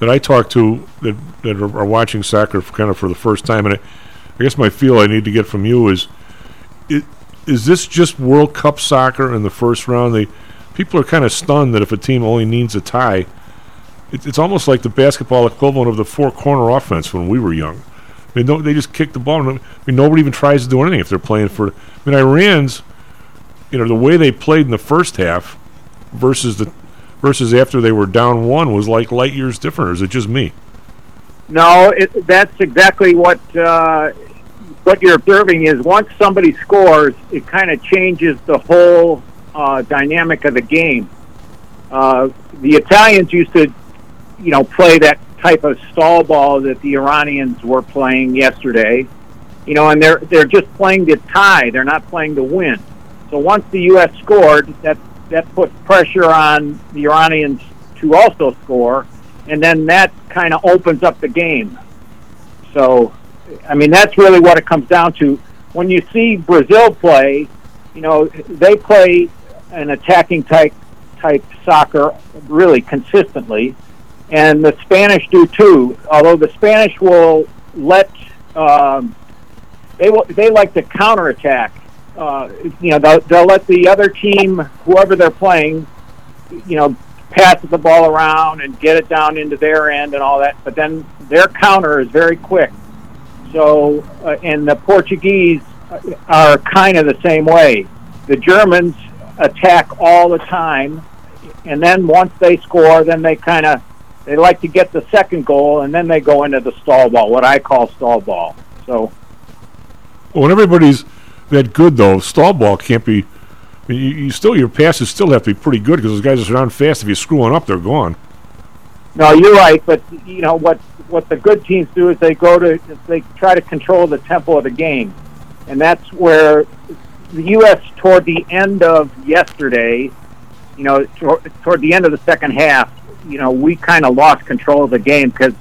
that I talk to that that are, watching soccer for, kind of for the first time, and I, I guess my feel I need to get from you is, it, is this just World Cup soccer in the first round? They people are kind of stunned that if a team only needs a tie, it, it's almost like the basketball equivalent of the four corner offense when we were young. I mean, they just kick the ball. I mean, nobody even tries to do anything if they're playing for. I mean, Iran's, you know, the way they played in the first half versus the versus after they were down one was like light years different. Or is it just me? No, it, that's exactly what uh, what you're observing is once somebody scores, it kind of changes the whole uh, dynamic of the game. Uh, the Italians used to, you know, play that type of stall ball that the Iranians were playing yesterday. You know, and they're they're just playing to tie. They're not playing to win. So once the U.S. scored, that that puts pressure on the Iranians to also score, and then that kind of opens up the game. So, I mean, that's really what it comes down to. When you see Brazil play, you know, they play an attacking type type soccer really consistently, and the Spanish do too. Although the Spanish will let um, they will they like to counterattack. Uh, you know, they'll, they'll let the other team, whoever they're playing, you know, pass the ball around and get it down into their end and all that. But then their counter is very quick. So, uh, and the Portuguese are kind of the same way. The Germans attack all the time, and then once they score, then they kind of they like to get the second goal, and then they go into the stall ball, what I call stall ball. So, when everybody's that good though, stall ball can't be. I mean, you, you still your passes still have to be pretty good because those guys are down fast. If you screw one up, they're gone. no, you're right. But you know what? What the good teams do is they go to they try to control the tempo of the game, and that's where the U.S. toward the end of yesterday, you know, toward, toward the end of the second half, you know, we kind of lost control of the game because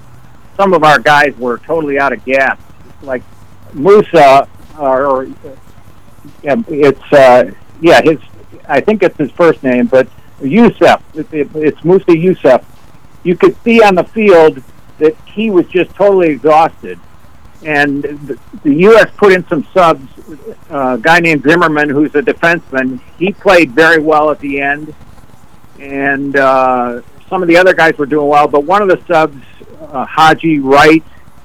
some of our guys were totally out of gas. Like Musah, or, or yeah, it's uh, yeah, his I think it's his first name, but Youssef. It, it, it's Musah Youssef. You could see on the field that he was just totally exhausted, and the, the U.S. put in some subs. Uh, a guy named Zimmerman, who's a defenseman, he played very well at the end, and uh, some of the other guys were doing well. But one of the subs, uh, Haji Wright,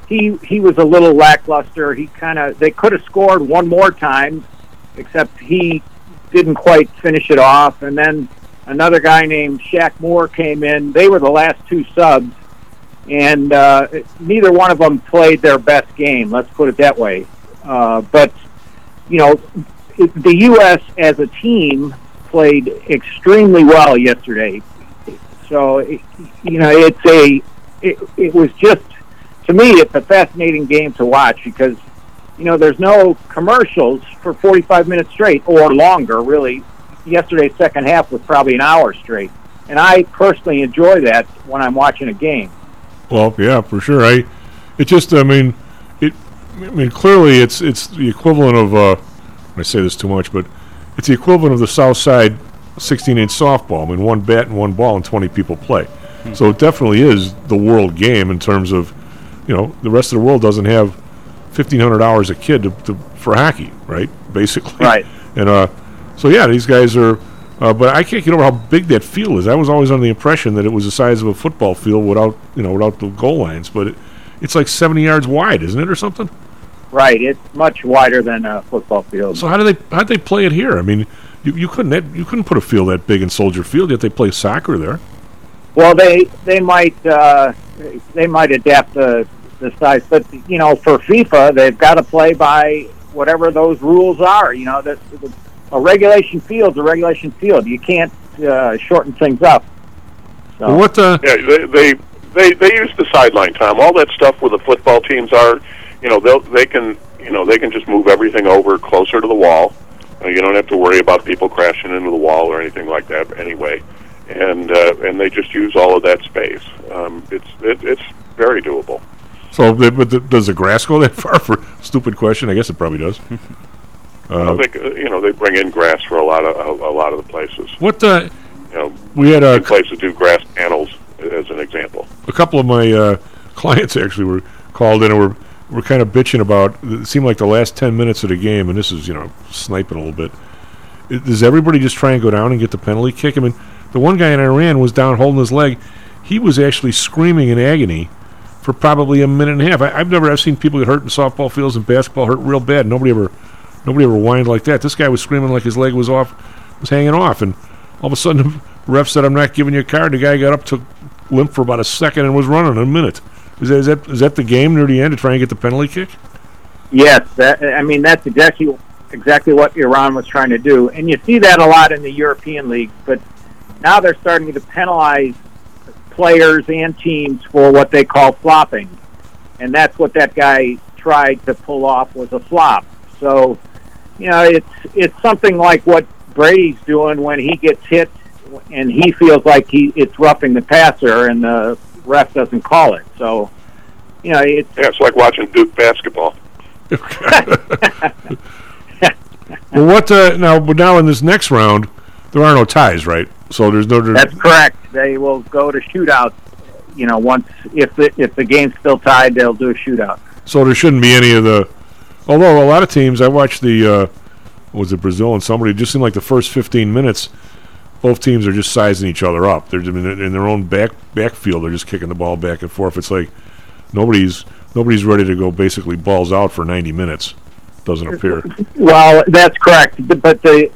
he he was a little lackluster. He kind of they could have scored one more time, except he didn't quite finish it off. And then another guy named Shaq Moore came in. They were the last two subs, and uh, neither one of them played their best game. Let's put it that way. Uh, but you know, the U.S. as a team played extremely well yesterday. So you know, it's a it, it was just to me, it's a fascinating game to watch because you know there's no commercials for 45 minutes straight or longer. Really, yesterday's second half was probably an hour straight, and I personally enjoy that when I'm watching a game. Well, yeah, for sure. I, it just, I mean, it, I mean, clearly it's it's the equivalent of. Uh, I say this too much, but it's the equivalent of the South Side 16-inch softball. I mean, one bat and one ball, and 20 people play. Hmm. So it definitely is the world game in terms of, you know, the rest of the world doesn't have 1,500 hours a kid to, to, for hockey, right? Basically, Right. And uh, so yeah, these guys are. Uh, but I can't get over how big that field is. I was always under the impression that it was the size of a football field without, you know, without the goal lines. But it, it's like 70 yards wide, isn't it, or something? Right, it's much wider than a football field. So how do they how do they play it here? I mean, you, you couldn't that, you couldn't put a field that big in Soldier Field yet they play soccer there. Well, they they might uh, they might adapt the the size, but you know, for FIFA, they've got to play by whatever those rules are. You know, that a regulation field's a regulation field. You can't uh, shorten things up. So Well, what uh, Yeah, they, they they they use the sideline, Tom. All that stuff where the football teams are, you know, they'll they can you know they can just move everything over closer to the wall. Uh, you don't have to worry about people crashing into the wall or anything like that. Anyway, and uh, and they just use all of that space. Um, it's it, it's very doable. So, they, but the, does the grass go that far? For stupid question, I guess it probably does. I uh, think uh, you know they bring in grass for a lot of a, a lot of the places. what uh, You know, we had a, places do grass panels as an example. a couple of my uh, clients actually were called in and were were kind of bitching about. It seemed like the last ten minutes of the game, and this is you know sniping a little bit. It, does everybody just try and go down and get the penalty kick? I mean, the one guy in Iran was down holding his leg. He was actually screaming in agony for probably a minute and a half. I, I've never I've seen people get hurt in softball fields and basketball hurt real bad. Nobody ever nobody ever whined like that. This guy was screaming like his leg was off, was hanging off, and all of a sudden the ref said, "I'm not giving you a card." The guy got up, took limp for about a second, and was running in a minute. Is that, is that is that the game near the end to try and get the penalty kick? Yes, that, I mean that's exactly exactly what Iran was trying to do, and you see that a lot in the European leagues. But now they're starting to penalize players and teams for what they call flopping, and that's what that guy tried to pull off was a flop. So, you know, it's it's something like what Brady's doing when he gets hit and he feels like he it's roughing the passer, and the ref doesn't call it. So, you know, it's Yeah, it's like watching Duke basketball. Well, what uh, now? But now in this next round, there are no ties, right? So there's no. That's correct. They will go to shootouts. You know, once if the if the game's still tied, they'll do a shootout. So there shouldn't be any of the. Although a lot of teams, I watched the. Uh, was it Brazil and somebody? Just seemed like the first 15 minutes, both teams are just sizing each other up. They're in in their own back backfield. They're just kicking the ball back and forth. It's like nobody's nobody's ready to go basically balls out for 90 minutes. Doesn't appear. Well, that's correct. But the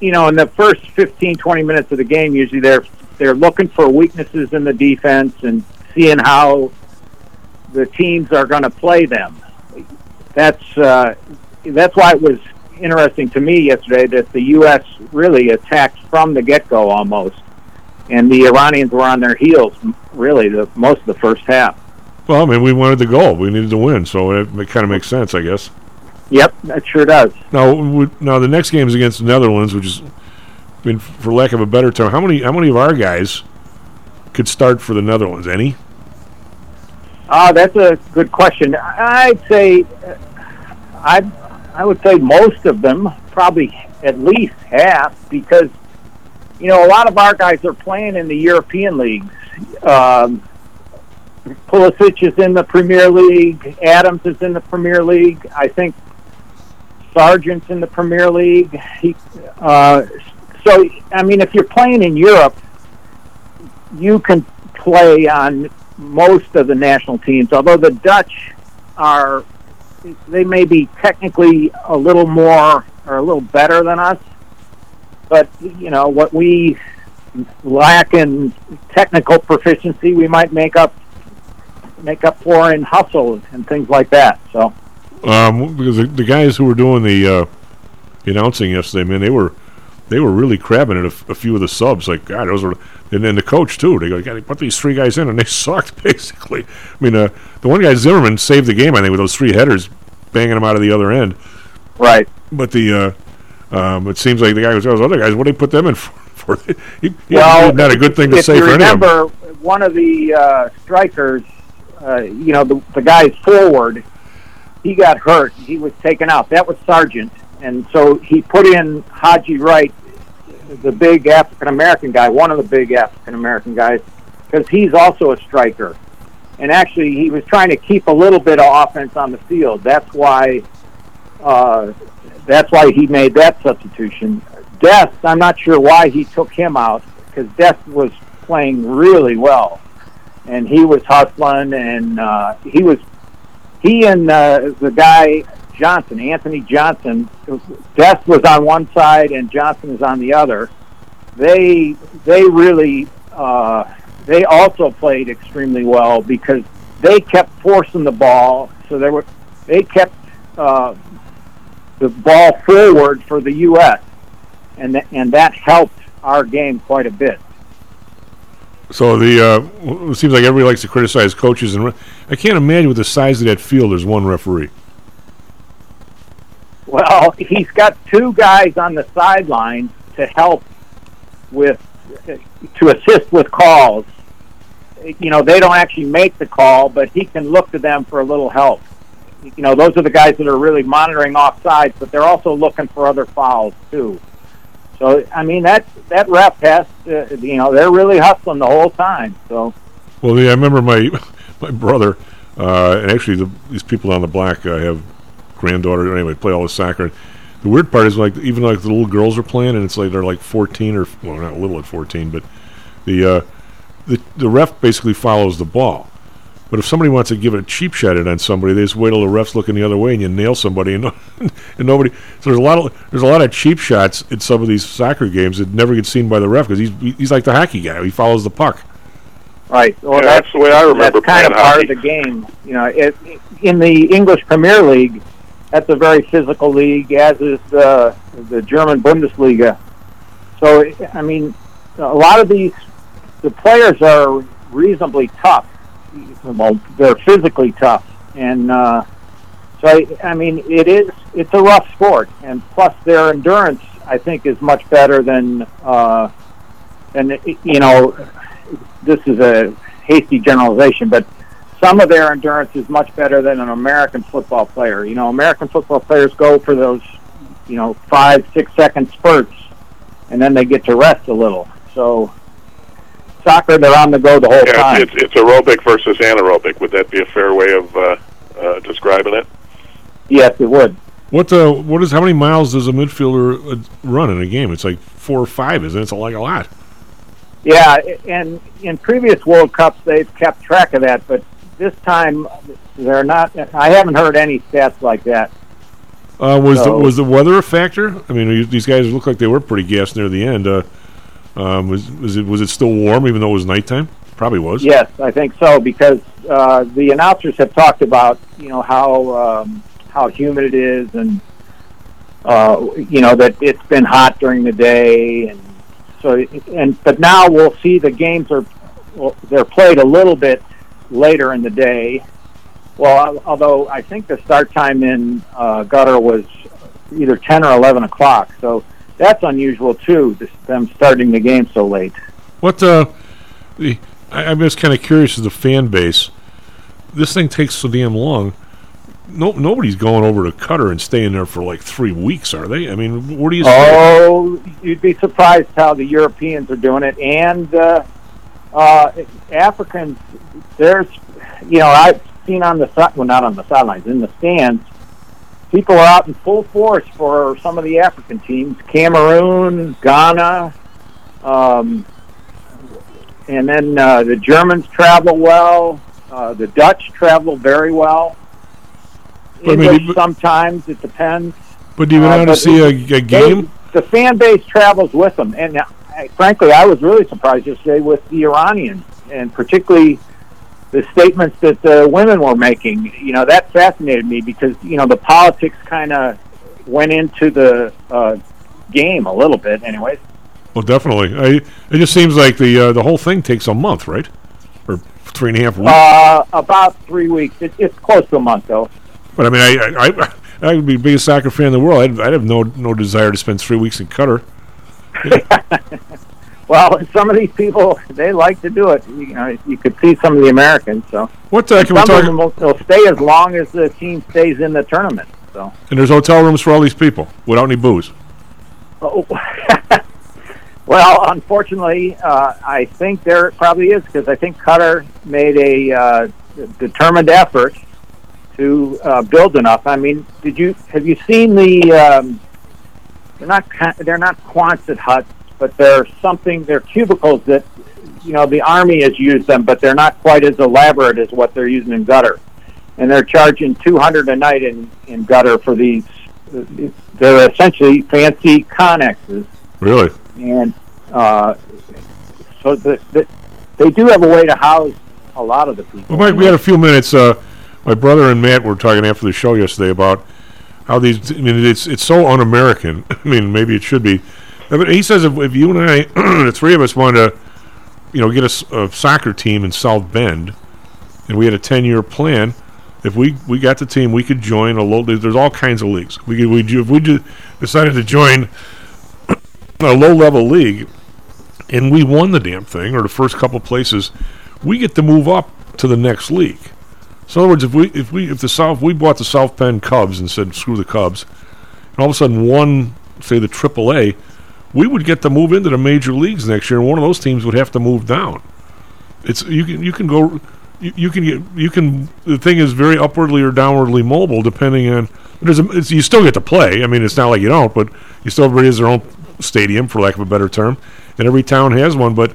you know in the first 15, 20 minutes of the game, usually they're they're looking for weaknesses in the defense and seeing how the teams are going to play them. That's uh, that's why it was interesting to me yesterday that the U.S. really attacked from the get go almost, and the Iranians were on their heels really the most of the first half. Well, I mean, we wanted the goal. We needed to win, so it, it kind of makes sense, I guess. Yep, that sure does. Now, now the next game is against the Netherlands, which is, I mean, for lack of a better term, how many how many of our guys could start for the Netherlands? Any? Ah, that's a good question. I'd say, I I would say most of them, probably at least half, because you know a lot of our guys are playing in the European leagues. Um, Pulisic is in the Premier League. Adams is in the Premier League. I think Sargent's in the Premier League. He, uh, so, I mean, if you're playing in Europe, you can play on most of the national teams. Although the Dutch are, they may be technically a little more or a little better than us, but you know what we lack in technical proficiency, we might make up make up for in hustle and things like that. So, Um, because the, the guys who were doing the uh, announcing yesterday, man, they were they were really crabbing at a, few of the subs. Like, God, those were, and then the coach too. They go, "Got to put these three guys in," and they sucked basically. I mean, uh, the one guy Zimmerman saved the game, I think, with those three headers, banging them out of the other end. Right. But the uh, um, it seems like the guy was those other guys. What did they put them in for? for he, he well, not a good thing to say for any of them. remember, one of the uh, strikers, uh, you know, the, the guy's forward, he got hurt. He was taken out. That was Sargent, and so he put in Haji Wright, the big African American guy, one of the big African American guys, because he's also a striker. And actually, he was trying to keep a little bit of offense on the field. That's why. Uh, that's why he made that substitution. Dest, I'm not sure why he took him out because Dest was playing really well, and he was hustling, and uh, he was he and uh, the guy Johnson, Anthony Johnson. Dest was on one side, and Johnson is on the other. They they really uh, they also played extremely well because they kept forcing the ball, so they were they kept uh, the ball forward for the U.S. and th- and that helped our game quite a bit. So the uh, it seems like everybody likes to criticize coaches, and re- I can't imagine with the size of that field, there's one referee. Well, he's got two guys on the sideline to help with to assist with calls. You know, they don't actually make the call, but he can look to them for a little help. You know, those are the guys that are really monitoring offsides, but they're also looking for other fouls too. So, I mean, that that ref has, to, you know, they're really hustling the whole time. So, Well, yeah, I remember my my brother, uh, and actually the, these people on the block uh, have granddaughter. Anyway, play all the soccer. The weird part is like even like the little girls are playing, and it's like they're like 14 or well, not little at 14, but the uh, the the ref basically follows the ball. But if somebody wants to give a cheap shot at on somebody, they just wait till the ref's looking the other way and you nail somebody, and, no, and nobody. So there's a lot of there's a lot of cheap shots in some of these soccer games that never get seen by the ref because he's he's like the hockey guy. He follows the puck. right. Well, Yeah, that's the way I remember That's kind of playing part hockey. of the game. You know, it, in the English Premier League, that's a very physical league, as is the the German Bundesliga. So, I mean, a lot of these the players are reasonably tough. Well, they're physically tough, and uh, so I, I mean, it is it's a rough sport, and plus their endurance, I think, is much better than uh, than you know. This is a hasty generalization, but some of their endurance is much better than an American football player. You know, American football players go for those, you know, five, six second spurts, and then they get to rest a little. So, soccer, they're on the go the whole Yeah, time. it's, it's aerobic versus anaerobic. Would that be a fair way of uh, uh, describing it? Yes, it would. What uh, what is how many miles does a midfielder uh, run in a game? It's like four or five, isn't it? It's like a lot. Yeah, and in previous World Cups they've kept track of that, but this time they're not. I haven't heard any stats like that. Uh, was the was the weather a factor? I mean, these- these guys look like they were pretty gassed near the end. Uh, um, was was it was it still warm even though it was nighttime? Probably was. Yes, I think so because uh, the announcers have talked about you know how um, how humid it is and uh, you know that it's been hot during the day and so and but now we'll see the games are they're played a little bit later in the day. Well, although I think the start time in uh, Qatar was either ten or eleven o'clock, so that's unusual too. This, them starting the game so late. What uh, the I, I'm just kind of curious as the fan base. This thing takes so damn long. No, nobody's going over to Qatar and staying there for like three weeks, are they? I mean, where do you? Oh, you'd be surprised how the Europeans are doing it, and uh, uh, Africans. There's you know, I've seen on the side, well, not on the sidelines, in the stands, people are out in full force for some of the African teams, Cameroon, Ghana, um, and then uh, the Germans travel well. Uh, the Dutch travel very well. I mean, but- sometimes it depends. But do you Uh, want to see a, a game? They, the fan base travels with them, and uh, frankly, I was really surprised yesterday with the Iranians, and particularly the statements that the women were making. You know, that fascinated me because you know the politics kind of went into the uh, game a little bit, anyways. Well, definitely. I, it just seems like the uh, the whole thing takes a month, right? Or three and a half weeks. Uh, about three weeks. It, it's close to a month, though. but I mean, I, I, I, I would be the biggest soccer fan in the world. I'd, I'd have no no desire to spend three weeks in Qatar. Well, some of these people they like to do it. You know, you could see some of the Americans. So What uh, can we some talk? of them will, will stay as long as the team stays in the tournament. So. And there's hotel rooms for all these people without any booze. Oh. well, unfortunately, uh, I think there probably is because I think Qatar made a uh, determined effort to uh, build enough. I mean, did you have you seen the? Um, they're not they're not Quonset huts, but they're something. They're cubicles that you know the army has used them, but they're not quite as elaborate as what they're using in Qatar. And they're charging two hundred a night in in Qatar for these. They're essentially fancy connexes Really? and uh, so the, the, they do have a way to house a lot of the people. Well, Mike, we had a few minutes. Uh, my brother and Matt were talking after the show yesterday about how these. I mean, it's it's so un-American. I mean, maybe it should be. He says if, if you and I, the three of us, wanted to, you know, get a soccer team in South Bend, and we had a ten-year plan. If we, we got the team, we could join a low. There's all kinds of leagues. We could we if we decided to join a low-level league, and we won the damn thing, or the first couple places, we get to move up to the next league. So in other words, if we if we if the South we bought the South Bend Cubs and said screw the Cubs, and all of a sudden won say the Triple A, we would get to move into the major leagues next year, and one of those teams would have to move down. It's you can you can go you, you can get you can the thing is very upwardly or downwardly mobile depending on there's a, it's, you still get to play. I mean, it's not like you don't, but you still everybody has their own stadium for lack of a better term, and every town has one. But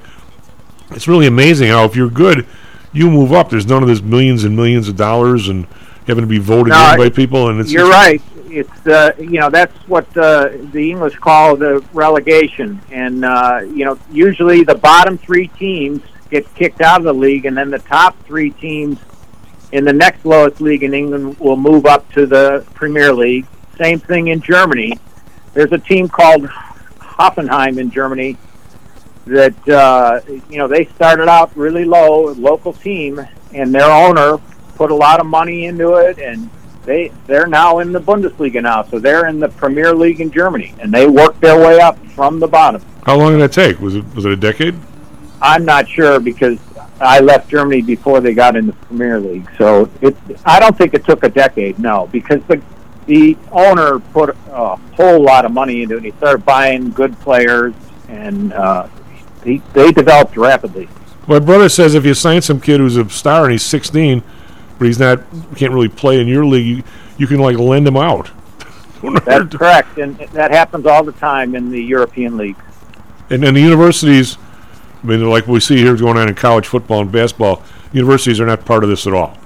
it's really amazing how if you're good, you move up. There's none of this millions and millions of dollars and having to be voted No, in by people. And it's You're right. It's uh, you know that's what uh, the English call the relegation, and uh, you know usually the bottom three teams get kicked out of the league, and then the top three teams in the next lowest league in England will move up to the Premier League. Same thing in Germany. There's a team called Hoffenheim in Germany that uh, you know they started out really low, local team, and their owner put a lot of money into it, and they they're now in the Bundesliga now, so they're in the Premier League in Germany, and they worked their way up from the bottom. How long did that take? Was it was it a decade? I'm not sure because I left Germany before they got in the Premier League, so it I don't think it took a decade, no, because the the owner put a whole lot of money into it. He started buying good players, and uh, he, they developed rapidly. My brother says if you sign some kid who's a star and he's 16, but he's not can't really play in your league, you, you can like lend him out. That's correct, and that happens all the time in the European leagues. And and the universities, I mean, like we see here going on in college football and basketball, universities are not part of this at all.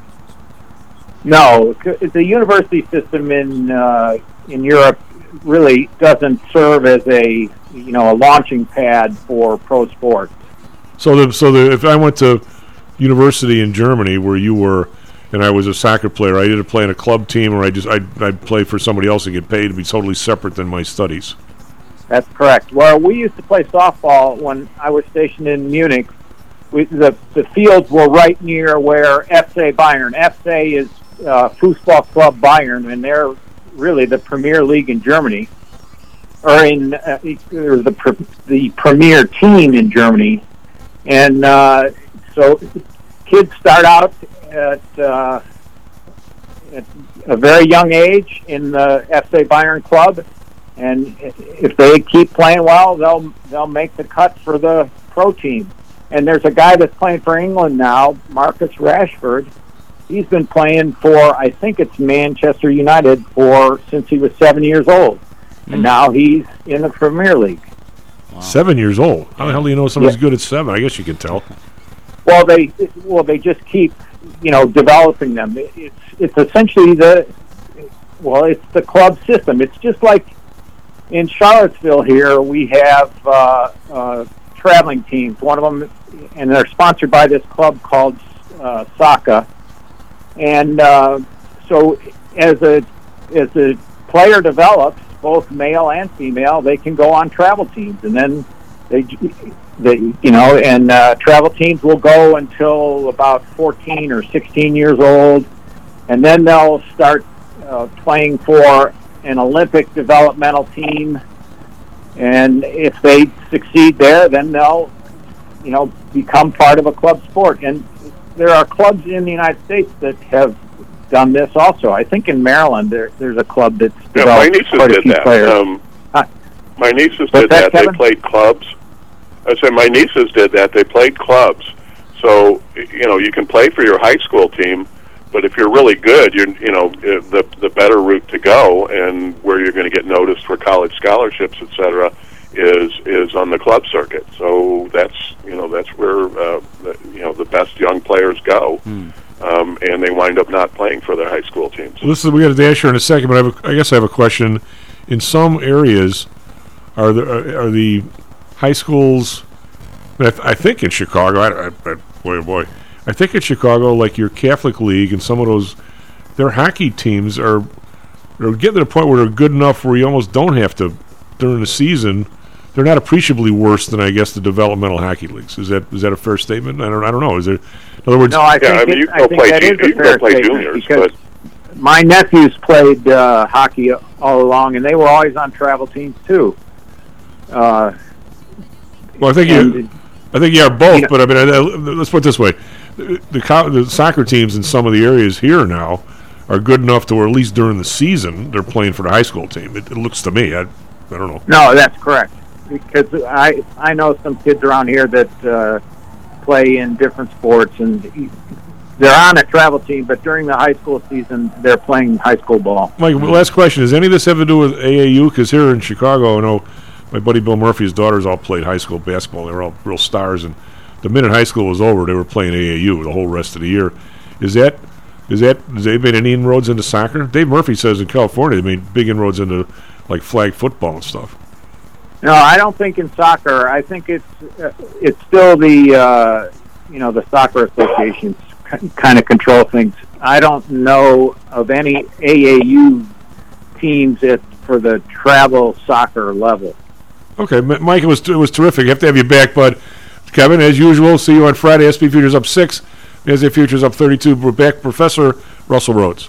No, the university system in uh, in Europe really doesn't serve as a you know a launching pad for pro sports. So the so the if I went to university in Germany where you were, and I was a soccer player, I either play in a club team or I just I I play for somebody else and get paid to be totally separate than my studies. That's correct. Well, we used to play softball when I was stationed in Munich. We, the the fields were right near where FC Bayern. FC is uh, Fußball Club Bayern, and they're really the premier league in Germany, or in uh, or the the premier team in Germany. And uh, so, kids start out at, uh, at a very young age in the FC Bayern club, and if they keep playing well, they'll they'll make the cut for the pro team. And there's a guy that's playing for England now, Marcus Rashford, he's been playing for I think it's Manchester United for since he was seven years old, and now he's in the Premier League. Seven years old. How the hell do you know somebody's Yeah. good at seven? I guess you can tell. Well, they well they just keep you know developing them. It's it's essentially the well it's the club system. It's just like in Charlottesville here we have uh, uh, traveling teams. One of them, and they're sponsored by this club called uh, SOCA. And uh, so as a as a player develops, both male and female, they can go on travel teams, and then they they you know and uh, travel teams will go until about 14 or 16 years old and then they'll start uh, playing for an olympic developmental team and if they succeed there then they'll you know become part of a club sport and there are clubs in the united states that have done this also i think in maryland there, there's a club that's Yeah, my nieces did that. players. Um, my nieces What's did that, that. They played clubs. I said my nieces did that. They played clubs. So you know you can play for your high school team, but if you're really good, you're you know uh, the the better route to go and where you're going to get noticed for college scholarships, et cetera, is is on the club circuit. So that's you know that's where uh, the, you know the best young players go. Um, and they wind up not playing for their high school teams. Well, this is we got a dash here in a second, but I, a, I guess I have a question. In some areas, are the are the high schools? I, th- I think in Chicago, I, I, I, boy, oh boy, I think in Chicago, like your Catholic League and some of those, their hockey teams are are getting to the point where they're good enough where you almost don't have to during the season. They're not appreciably worse than I guess the developmental hockey leagues. Is that is that a fair statement? I don't I don't know. Is there? In other words, No, I Yeah, think, I mean, you can go play that ju- you can go play juniors, but- my nephews played uh, hockey all along, and they were always on travel teams too. Uh, Well, I think And- you, I think you are both. You know- but I mean, I, I- let's put it this way: the the, the soccer teams in some of the areas here now are good enough to where at least during the season they're playing for the high school team. It, it looks to me. I, I don't know. no, that's correct. Because I I know some kids around here that uh, play in different sports, and they're on a travel team, but during the high school season, they're playing high school ball. Mike, last question: Does any of this have to do with AAU? Because here in Chicago, I know my buddy Bill Murphy's daughters all played high school basketball. They were all real stars, and the minute high school was over, they were playing AAU the whole rest of the year. Is that is that has they made any inroads into soccer? Dave Murphy says in California they made big inroads into like flag football and stuff. No, I don't think in soccer. I think it's uh, it's still the uh, you know the soccer associations kind of control things. I don't know of any AAU teams at for the travel soccer level. Okay, Mike, it was it was terrific. Have to have you back, bud. Kevin, as usual, see you on Friday. S&P Futures up six, NASDAQ Futures up thirty-two. We're back, Professor Russell Rhodes.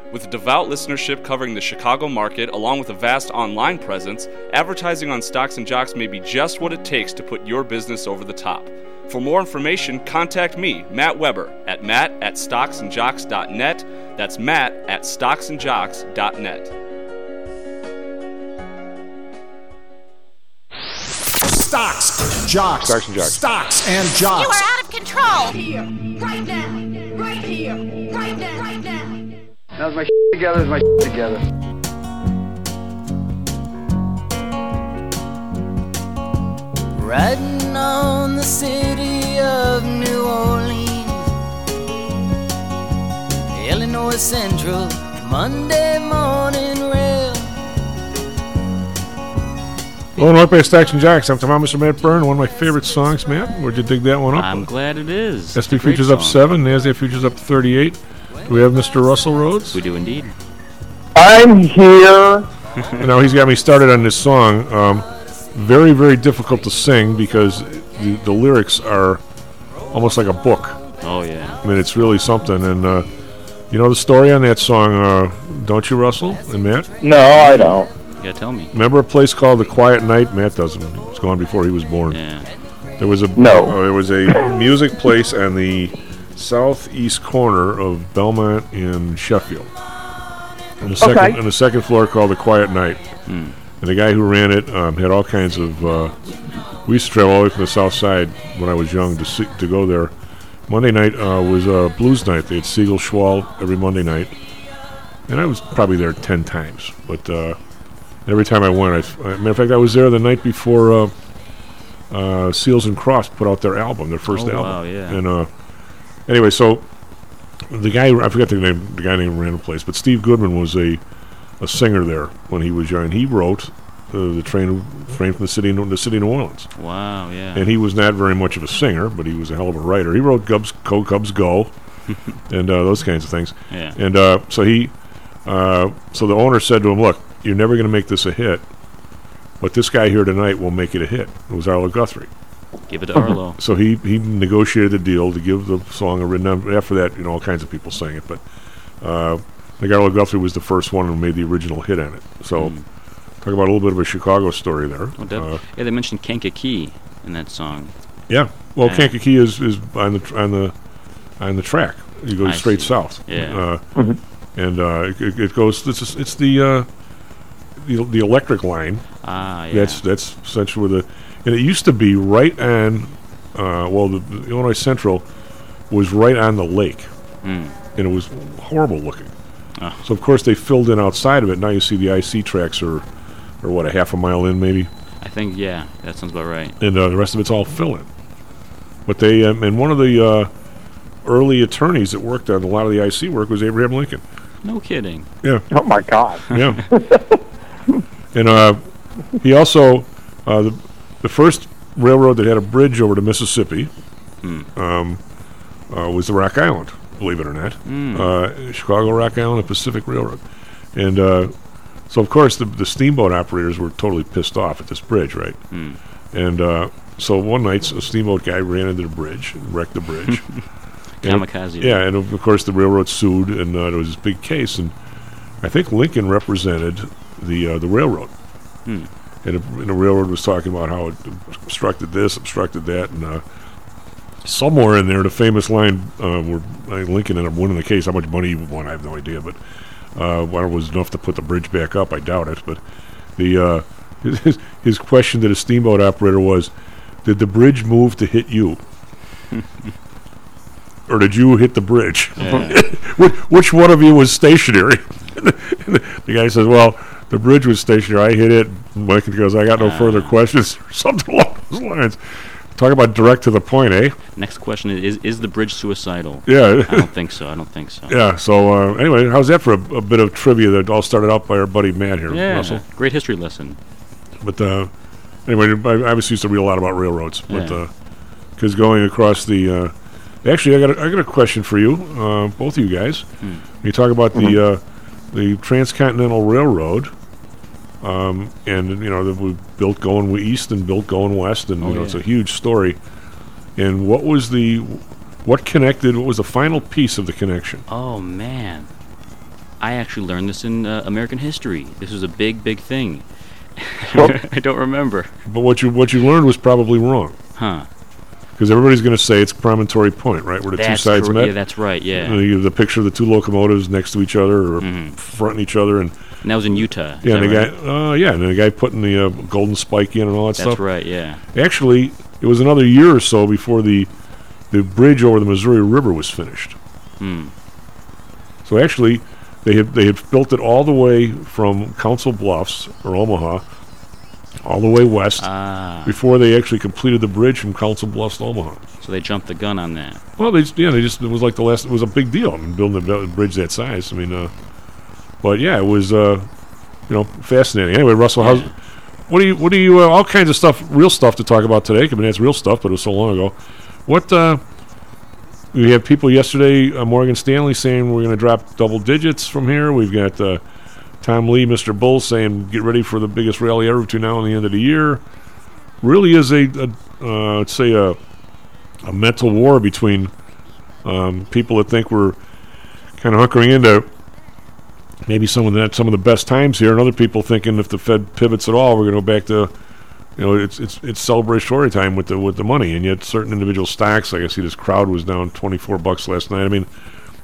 With devout listenership covering the Chicago market along with a vast online presence, advertising on Stocks and Jocks may be just what it takes to put your business over the top. For more information, contact me, Matt Weber, at matt at stocksandjocks.net. That's matt at stocksandjocks.net. Stocks, jocks, Stocks and jocks. stocks and You jocks. are out of control. Here, right now, right here, right now, right now. How's my together? Is my together? Riding on the city of New Orleans, Illinois Central, Monday morning rail. Illinois by Stocks and Jocks. I'm Thomas Matt Byrne. One of my favorite songs, Matt. Where'd you dig that one up? I'm glad it is. It's a SP great futures up seven. Nasdaq futures up 38. Do we have Mr. Russell Rhodes? We do indeed. I'm here. now he's got me started on this song. Um, very, very difficult to sing because the, the lyrics are almost like a book. Oh yeah. I mean, it's really something. And uh, you know the story on that song, uh, don't you, Russell and Matt? No, I don't. You gotta tell me. Remember a place called the Quiet Knight? Matt doesn't. It was gone before he was born. Yeah. There was a No. uh, there was a music place on the southeast corner of Belmont in Sheffield. On the second Okay. on the second floor called the Quiet Knight. And the guy who ran it um, had all kinds of. Uh, we used to travel all the way from the south side when I was young to see, to go there. Monday night uh, was uh, blues night. They had Siegel Schwall every Monday night, and I was probably there ten times. But uh, every time I went, I, f- matter of fact, I was there the night before uh, uh, Seals and Crofts put out their album, their first Oh, album. wow, yeah. And uh, anyway, so the guy I forgot the name, the guy named ran the place, but Steve Goodman was a a singer there when he was young. He wrote uh, the train train from the city the city of New Orleans. Wow. Yeah. And he was not very much of a singer, but he was a hell of a writer. He wrote Cubs, Go Cubs Go, and uh, those kinds of things. Yeah. And uh, so he, uh, so the owner said to him, "Look, you're never going to make this a hit, but this guy here tonight will make it a hit." It was Arlo Guthrie. Give it to Arlo. So he he negotiated a deal to give the song a written. After that, you know, all kinds of people sang it, but uh, I think Arlo Guthrie was the first one who made the original hit on it. So. Talk about a little bit of a Chicago story there. Oh, def- Uh, yeah, they mentioned Kankakee in that song. yeah. Well, Yeah. Kankakee is, is on the tr- on the on the track. You go I straight see. south. Yeah. Uh, And uh, it- it, it goes. This is it's the uh, the the electric line. Ah, yeah. That's that's essentially where the and it used to be right on. Uh, well, the, the Illinois Central was right on the lake, Mm. and it was horrible looking. Ah. So of course they filled in outside of it. Now you see the IC tracks are, are what a half a mile in maybe. I think yeah, that sounds about right. and uh, the rest of it's all fill-in. But they um, and one of the uh, early attorneys that worked on a lot of the IC work was Abraham Lincoln. No kidding. Yeah. Oh my God. Yeah. and uh, he also uh, the the first railroad that had a bridge over to Mississippi Hmm. um, uh, was the Rock Island. Believe it or not, Hmm. uh, Chicago Rock Island and Pacific Railroad, and uh, so of course the the steamboat operators were totally pissed off at this bridge, right? Hmm. And uh, so one night, a steamboat guy ran into the bridge, and wrecked the bridge. And- Kamikaze. yeah, and of course the railroad sued, and uh, there was this big case, and I think Lincoln represented the uh, the railroad, Hmm. And, the- and the railroad was talking about how it obstructed this, obstructed that, and uh, somewhere in there, the famous line uh, where Lincoln ended up winning the case. How much money he won, I have no idea, but Uh, well, it was enough to put the bridge back up. I doubt it, but the uh, his, his question to the steamboat operator was, "Did the bridge move to hit you?" or did you hit the bridge? Yeah. which, which one of you was stationary? the guy says, "Well, the bridge was stationary. I hit it." Mike goes, "I got no further questions." or something along those lines. Talk about direct to the point, eh? Next question is: Is, the bridge suicidal? Yeah. I don't think so. I don't think so. Yeah. So uh, anyway, how's that for a, a bit of trivia that all started out by our buddy Matt here, Yeah, Russell? great history lesson. But uh, anyway, I I obviously used to read a lot about railroads, but because going across the, uh, actually, I got a, I got a question for you, uh, both of you guys. Hmm. You talk about the uh, the transcontinental railroad, um, and you know we built going east and built going west, and Oh, you know it's a huge story. And what was the what connected? What was the final piece of the connection? Oh man, I actually learned this in uh, American history. This was a big, big thing. I don't remember. But what you what you learned was probably wrong. Huh. Because everybody's going to say it's Promontory Point, right, where the two sides cor- met. yeah, that's right, yeah. You have the picture of the two locomotives next to each other or fronting each other, and And that was in Utah. is yeah, and the guy, uh, yeah, and the guy putting the uh, golden spike in and all that That's stuff. That's right, yeah. Actually, it was another year or so before the the bridge over the Missouri River was finished. Hmm. So actually, they had they had built it all the way from Council Bluffs or Omaha, all the way west, Ah. before they actually completed the bridge from Council Bluffs to Omaha. So they jumped the gun on that. Well, they just, yeah, they just it was like the last. It was a big deal. I mean, building a bridge that size. I mean, uh, but yeah, it was uh, you know fascinating. Anyway, Russell, how's what do you what do you uh, all kinds of stuff, real stuff to talk about today? I mean, that's real stuff, but it was so long ago. What uh, we have people yesterday, uh, Morgan Stanley saying we're going to drop double digits from here. We've got uh, Tom Lee, Mr. Bull, saying get ready for the biggest rally ever between now and the end of the year. Really is a, a uh, let's say a a mental war between um, people that think we're kind of hunkering into maybe some of that some of the best times here, and other people thinking if the Fed pivots at all, we're going to go back to you know it's it's it's celebratory time with the with the money, and yet certain individual stocks, like I see this crowd was down twenty four bucks last night. I mean,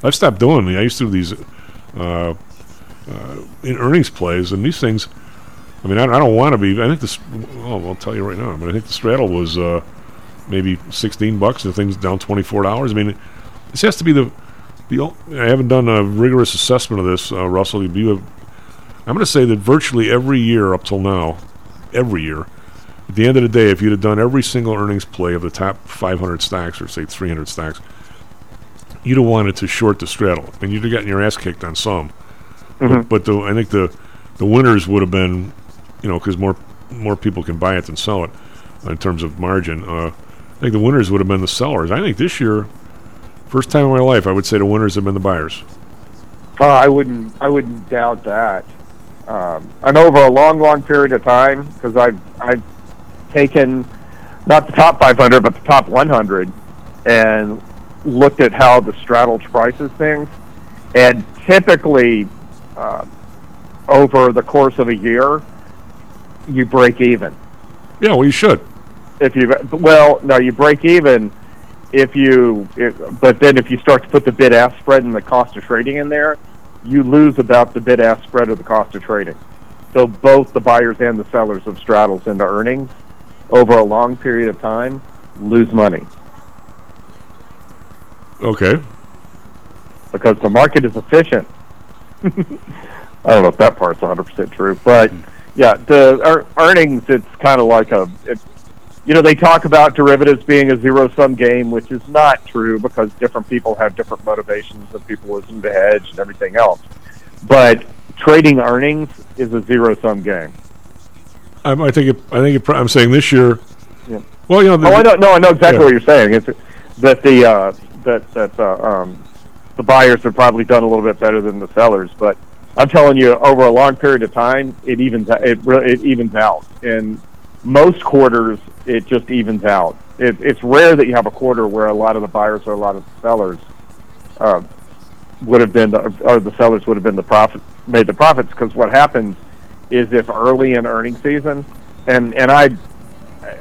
I've stopped doing. I used to do these uh, uh, in earnings plays, and these things. I mean, I, I don't want to be. I think this. Oh, I'll tell you right now. But I think the straddle was uh, maybe sixteen bucks. and The thing's down twenty four dollars. I mean, this has to be the the. ul- I haven't done a rigorous assessment of this, uh, Russell. You have. I'm going to say that virtually every year up till now, every year, at the end of the day, if you'd have done every single earnings play of the top 500 stocks or say 300 stocks, you'd have wanted to short the straddle, and you'd have gotten your ass kicked on some. But, but the, I think the the winners would have been, you know, because more more people can buy it than sell it uh, in terms of margin. Uh, I think the winners would have been the sellers. I think this year, first time in my life, I would say the winners have been the buyers. Uh, I wouldn't. I wouldn't doubt that. Um, and over a long, long period of time, because I've I've taken not the top 500, but the top 100, and looked at how the straddle prices things, and typically uh, over the course of a year, you break even. Yeah, well, you should. If you well, no, you break even if you. But then if you start to put the bid ask spread and the cost of trading in there, you lose about the bid ask spread of the cost of trading. So both the buyers and the sellers of straddles into earnings over a long period of time lose money Okay. because the market is efficient. I don't know if that part's 100% true, but yeah, the ear- earnings, it's kind of like a, it, you know, they talk about derivatives being a zero sum game, which is not true because different people have different motivations and people listen to hedge and everything else. But trading earnings is a zero sum game. I, I think it, I think it, I'm saying this year. Yeah. Well, you know. The, oh, I know. No, I know exactly yeah. what you're saying. It's that the uh, that that uh, um, the buyers have probably done a little bit better than the sellers, but I'm telling you, over a long period of time, it evens it it evens out. In most quarters, it just evens out. It, it's rare that you have a quarter where a lot of the buyers or a lot of the sellers uh, would have been, the, or the sellers would have been the profit made the profits. Because what happens is if early in earnings season, and and I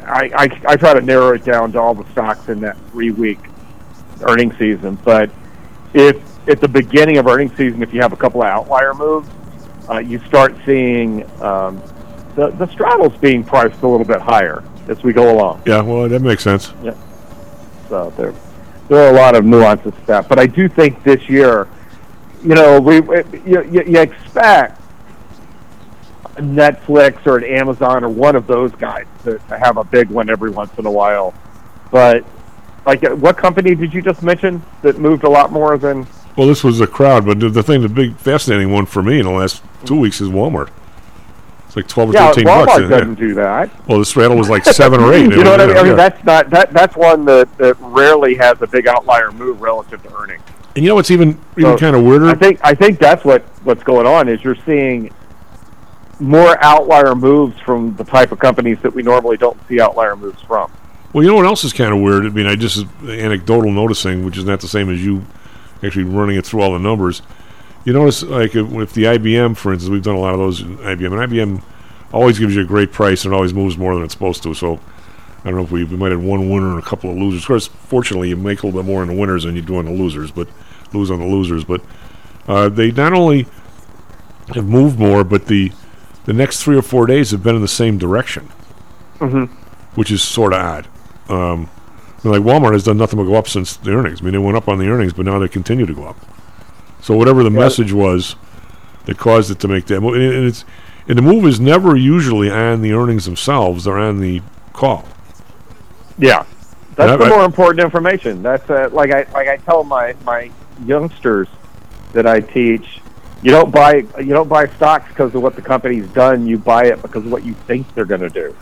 I, I, I try to narrow it down to all the stocks in that three week earnings season. But if at the beginning of earnings season, if you have a couple of outlier moves, uh, you start seeing um, the the straddles being priced a little bit higher as we go along. Yeah, well, that makes sense. Yeah. So there, there are a lot of nuances to that, but I do think this year, you know, we you, you, you expect Netflix or an Amazon or one of those guys to, to have a big one every once in a while, but like, uh, what company did you just mention that moved a lot more than? Well, this was a crowd, but the, the thing, the big fascinating one for me in the last two weeks is Walmart. It's like twelve or Yeah, thirteen Walmart bucks. doesn't do that. Well, the straddle was like seven or eight. you know what I mean? I mean, that's not that. That's one that, that rarely has a big outlier move relative to earnings. And you know what's even even So, kind of weirder? I think I think that's what what's going on is you're seeing more outlier moves from the type of companies that we normally don't see outlier moves from. Well, you know what else is kind of weird? I mean, I just anecdotal noticing, which is not the same as you actually running it through all the numbers. You notice, like, if with the IBM, for instance, we've done a lot of those in IBM, and IBM always gives you a great price and it always moves more than it's supposed to. So, I don't know if we, we might have one winner and a couple of losers. Of course, fortunately, you make a little bit more on the winners than you do on the losers, but lose on the losers. But uh, they not only have moved more, but the the next three or four days have been in the same direction Mhm. which is sort of odd. Um, I mean, like Walmart has done nothing but go up since the earnings. I mean, they went up on the earnings, but now they continue to go up. So whatever the message was that caused it to make that move, and, and it's and the move is never usually on the earnings themselves; they're on the call. Yeah, that's And the I- more important information. That's uh, like I like I tell my my youngsters that I teach. You don't buy you don't buy stocks because of what the company's done. You buy it because of what you think they're going to do.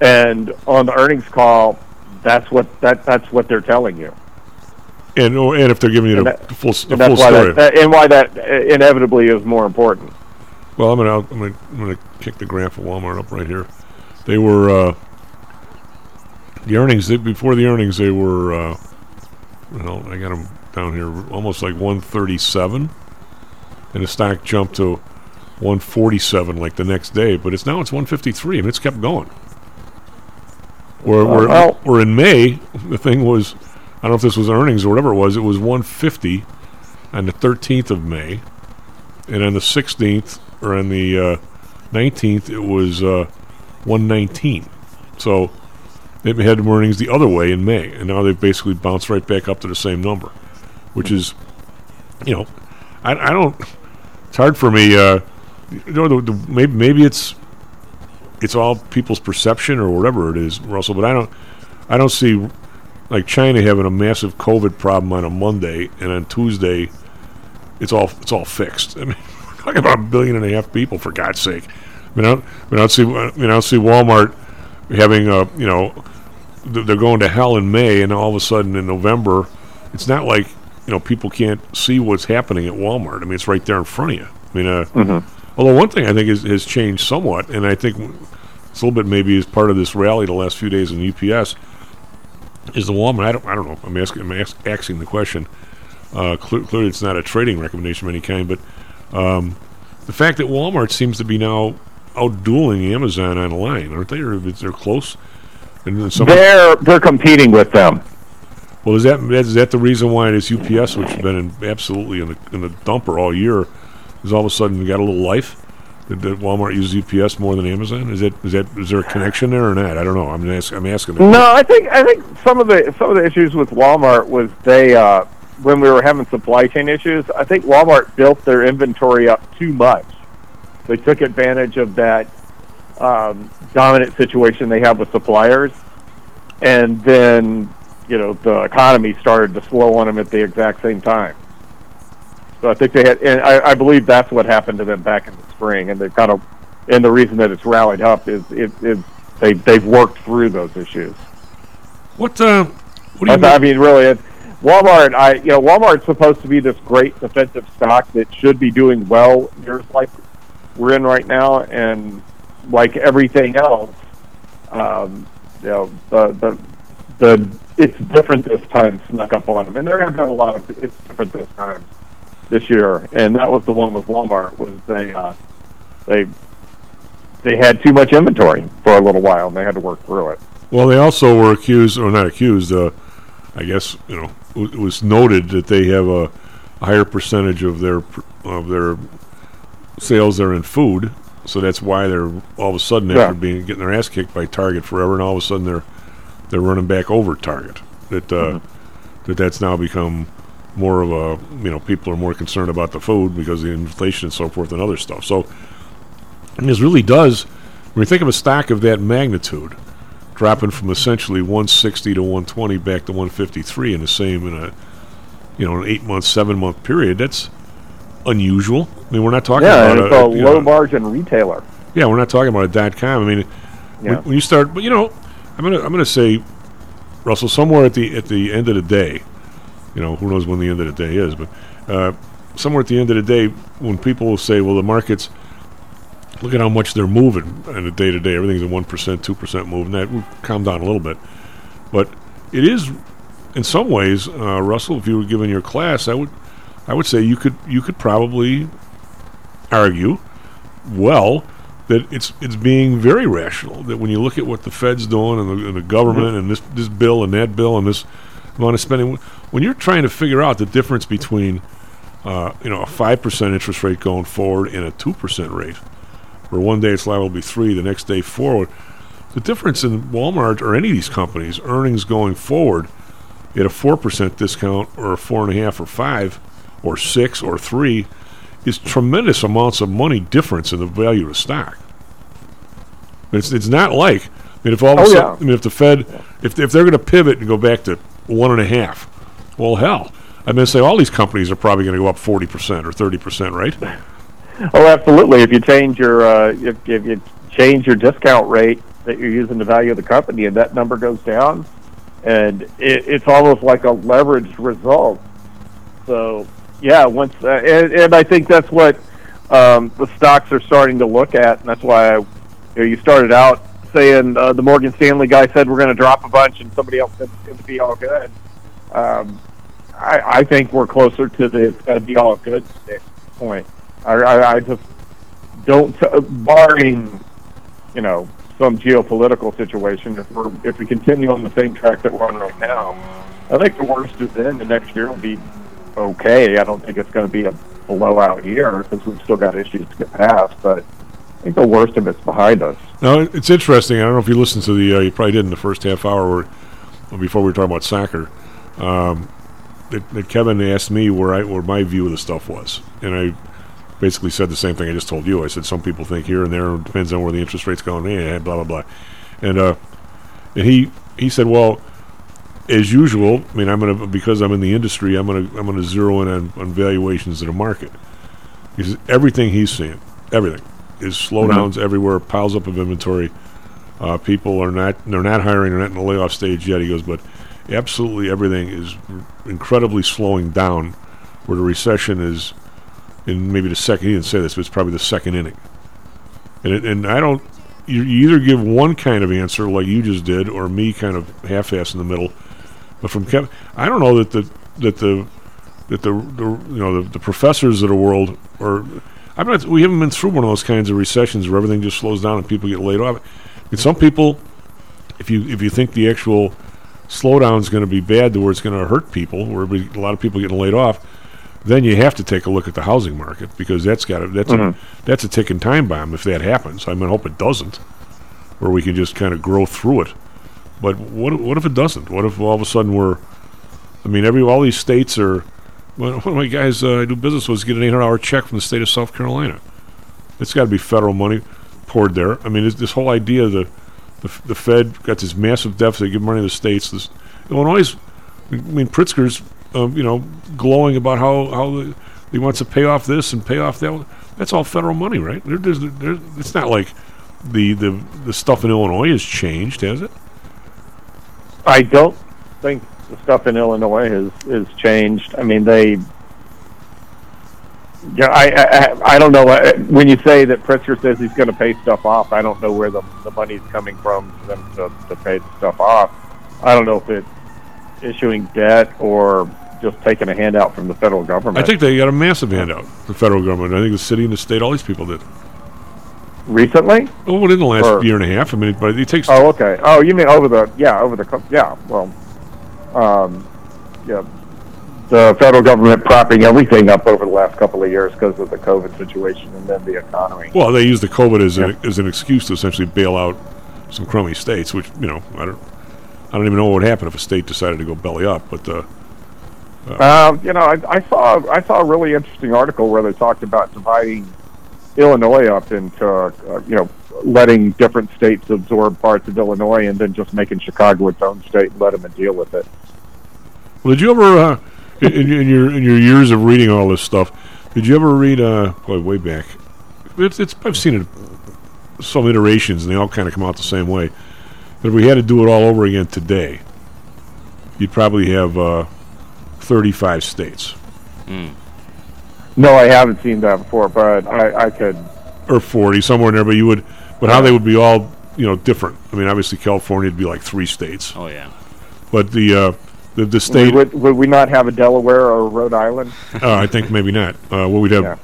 And on the earnings call, that's what that that's what they're telling you. And or, and if they're giving you And the that- full s- the and full why story. that, and why that uh, inevitably is more important. Well, I'm gonna I'm gonna I'm gonna kick the graph of Walmart up right here. They were uh, the earnings they, before the earnings. They were uh, well, I got them down here almost like 137, and the stock jumped to 147 like the next day. But it's now it's 153, and it's kept going. Where where, well- where in May the thing was, I don't know if this was earnings or whatever it was. It was 150 on the 13th of May and on the 16th or on the uh, 19th it was uh, 119 so they had earnings the other way in May and now they've basically bounced right back up to the same number which is you know I, I don't it's hard for me uh, you know the, the, maybe, maybe it's it's all people's perception or whatever it is Russell but I don't I don't see like China having a massive COVID problem on a Monday and on Tuesday it's all it's all fixed. I mean, we're talking about a billion and a half people for God's sake. I mean, I don't, I mean, I don't see I mean, I don't see Walmart having a you know th- they're going to hell in May, and all of a sudden in November, it's not like you know people can't see what's happening at Walmart. I mean, it's right there in front of you. I mean, uh, Mhm. although one thing I think is, has changed somewhat, and I think it's a little bit maybe as part of this rally the last few days in UPS is the Walmart. I don't I don't know. I'm asking I'm ask, asking the question. Uh, cle- clearly, it's not a trading recommendation of any kind, but um, the fact that Walmart seems to be now outdueling Amazon online, aren't they? Or if they're close. And then They're they're competing with them. well, is that is that the reason why this UPS, which has been in, absolutely in the in the dumper all year, is all of a sudden got a little life? Did, did Walmart use UPS more than Amazon? Is that is that is there a connection there or not? I don't know. I'm ask, I'm asking. the No, I think I think some of the some of the issues with Walmart was they uh, when we were having supply chain issues. I think Walmart built their inventory up too much. They took advantage of that um, dominant situation they have with suppliers, and then you know the economy started to slow on them at the exact same time. So I think they had, and I, I believe that's what happened to them back in the spring, and they've kind of, and the reason that it's rallied up is is, is they they've worked through those issues. What uh, what do you I, I mean, really, it, Walmart. I you know Walmart's supposed to be this great defensive stock that should be doing well years like we're in right now, and like everything else, um, you know the the the it's different this time snuck up on them, and there have been a lot of it's different this time this year, and that was the one with Walmart was they uh, they they had too much inventory for a little while, and they had to work through it. Well, they also were accused, or not accused. Uh, I guess you know it was noted that they have a, higher percentage of their of their sales are in food, so that's why they're all of a sudden after being getting their ass kicked by Target forever, and all of a sudden they're they're running back over Target. That uh, that that's now become more of a you know people are more concerned about the food because of the inflation and so forth and other stuff. So this really does when you think of a stock of that magnitude dropping from essentially 160 to 120 back to 153 in the same in a you know an eight month seven month period that's unusual i mean we're not talking yeah, about it's a, you low know, margin retailer. yeah we're not talking about a dot com i mean when, when you start but you know i'm gonna i'm gonna say russell somewhere at the at the end of the day you know who knows when the end of the day is but uh, somewhere at the end of the day when people will say well the markets look at how much they're moving on a day to day everything's a 1% 2% move and that will calm down a little bit. But it is in some ways uh, russell if you were giving your class i would i would say you could you could probably argue well that it's it's being very rational that when you look at what the Fed's doing and the, and the government and this this bill and that bill and this amount of spending when you're trying to figure out the difference between uh, you know a five percent interest rate going forward and a two percent rate where one day it's liable to be three the next day forward the difference in Walmart or any of these companies earnings going forward at a four percent discount or a four and a half or five or six or three is tremendous amounts of money difference in the value of the stock. It's it's not like I mean if all of a Oh, sudden. I mean if the Fed if if they're going to pivot and go back to one and a half, well hell, going to say all these companies are probably going to go up forty percent or thirty percent, right? Oh, absolutely. If you change your uh, if, if you change your discount rate that you're using the value of the company, and that number goes down, and it, it's almost like a leveraged result. So yeah, once uh, and, and I think that's what um, the stocks are starting to look at, and that's why I, you, know, you started out saying uh, the Morgan Stanley guy said we're going to drop a bunch, and somebody else said it's going to be all good. Um, I, I think we're closer to the it's going to be all good point. I, I, I just don't, barring, you know, some geopolitical situation. If we're if we continue on the same track that we're on right now, I think the worst is in. The next year will be okay. I don't think it's going to be a blowout year because we've still got issues to get past. But I think the worst of it's behind us. Now it's interesting. I don't know if you listened to the. Uh, you probably did in the first half hour, or before we were talking about soccer. Um, that, that Kevin asked me where I where my view of the stuff was, and I basically said the same thing I just told you. I said some people think here and there it depends on where the interest rate's going. Yeah, blah blah blah, and uh, and he he said, well, as usual. I mean, I'm gonna because I'm in the industry. I'm gonna I'm gonna zero in on, on valuations in the market. He says everything he's seeing, everything is slowdowns everywhere, piles up of inventory. Uh, people are not they're not hiring, they're not in the layoff stage yet. He goes, but absolutely everything is incredibly slowing down. Where the recession is in maybe the second. He didn't say this, but it's probably the second inning. And it, and I don't. You, either give one kind of answer like you just did, or me kind of half-ass in the middle. But from Kevin, I don't know that the that the that the, the you know the, the professors of the world or I'm not. We haven't been through one of those kinds of recessions where everything just slows down and people get laid off. I mean, some people, if you if you think the actual slowdown is going to be bad to where it's going to hurt people, where we- a lot of people getting laid off, then you have to take a look at the housing market because that's got to, that's Mhm. a, that's a ticking time bomb if that happens. I mean, I hope it doesn't, where we can just kind of grow through it. But what what if it doesn't? What if all of a sudden we're I mean, every all these states are. One of my guys uh, I do business with get an 800 hour check from the state of South Carolina. It's got to be federal money poured there. I mean, this, this whole idea of the, the Fed got this massive deficit, give money to the states. This Illinois, I mean, Pritzker's, um, you know, glowing about how how the, he wants to pay off this and pay off that. That's all federal money, right? There, there's, there, it's not like the, the the stuff in Illinois has changed, has it? I don't think the stuff in Illinois has has changed. I mean, they. Yeah, I, I I don't know uh, when you say that Pritzker says he's going to pay stuff off. I don't know where the the money's coming from for them to, to pay the stuff off. I don't know if it's issuing debt or just taking a handout from the federal government. I think they got a massive handout. The federal government. I think the city and the state, all these people did. recently. Oh, within the last Or- year and a half. I mean, but it takes. Oh, okay. Oh, you mean over the yeah over the yeah well, um, yeah. The federal government propping everything up over the last couple of years because of the COVID situation and then the economy. Well, they use the COVID as, an, as an excuse to essentially bail out some crummy states, which you know I don't I don't even know what would happen if a state decided to go belly up. But uh, Uh, you know, I, I saw I saw a really interesting article where they talked about dividing Illinois up into uh, you know letting different states absorb parts of Illinois and then just making Chicago its own state and let them deal with it. well, did you ever uh, in, in in your in your years of reading all this stuff, did you ever read uh, boy way back? It's, it's I've seen it some iterations and they all kind of come out the same way. But if we had to do it all over again today, you'd probably have uh, 35 states. No, I haven't seen that before, but I, I could. or 40 somewhere in there but you would but how they would be all you know different i mean obviously california would be like three states oh yeah but the uh the, the state. Would, would we not have a Delaware or a Rhode Island? uh, i think maybe not. Uh well we'd have Yeah.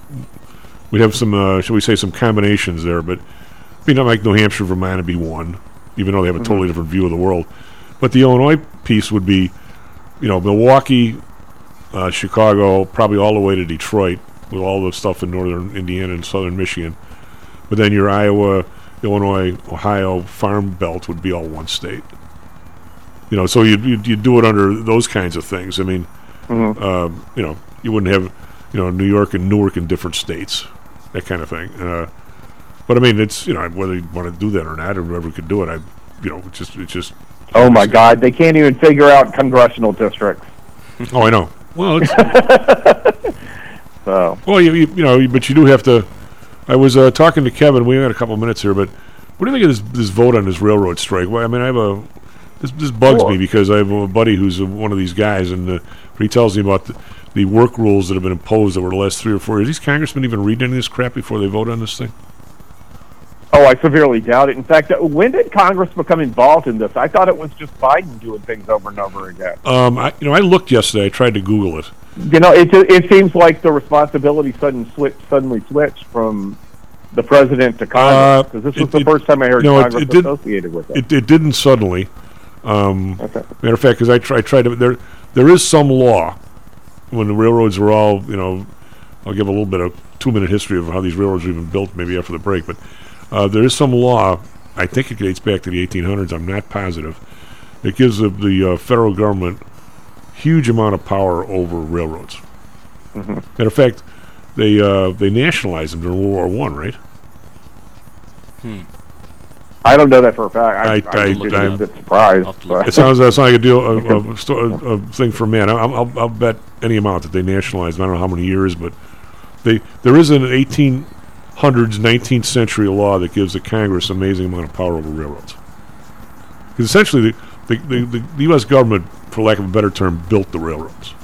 we'd have some uh shall we say some combinations there but I mean not like new hampshire vermont would be one even though they have a totally different view of the world. But the illinois piece would be you know milwaukee uh, chicago probably all the way to detroit with all the stuff in northern indiana and southern michigan. But then your iowa illinois ohio farm belt would be all one state you know so you'd, you'd, you'd do it under those kinds of things i mean Mhm. um, you know you wouldn't have you know new york and newark in different states that kind of thing uh, but i mean it's you know whether you want to do that or not or whoever could do it i you know it's just it's just Oh my God, they can't even figure out congressional districts. oh i know well it's So Well, you, you, you know, but you do have to. I was uh, talking to Kevin. We got a couple minutes here, but what do you think of this, this vote on this railroad strike? Well, I mean, I have a this, this bugs Sure. me because I have a buddy who's uh one of these guys, and uh, he tells me about the, the work rules that have been imposed over the last three or four years. These congressmen even read any of this crap before they vote on this thing? Oh, I severely doubt it. In fact, uh, when did Congress become involved in this? I thought it was just Biden doing things over and over again. Um, I, you know, I looked yesterday. I tried to Google it. You know, it it seems like the responsibility sudden switch suddenly switched from the president to Congress because this was Uh, it- the it- first time I heard no, Congress it associated with it. It, it didn't suddenly. Um, Matter of fact, because I, try, I tried to there there is some law when the railroads were all you know. I'll give a little bit of two minute history of how these railroads were even built, maybe after the break. But uh, there is some law. I think it dates back to the 1800s. I'm not positive. It gives the, the uh, federal government huge amount of power over railroads. Mhm. Matter of fact, they uh, they nationalized them during World War One, right? I don't know that for a fact. I, I- I, I- was I- a bit surprised. but- It sounds, that sounds like a deal, a, a, a, a thing for man. I, I'll, I'll bet any amount that they nationalized. I don't know how many years, but they there is an 1800s, 19th century law that gives the Congress an amazing amount of power over railroads. Because essentially, the, the, the, the U.S. government, for lack of a better term, built the railroads.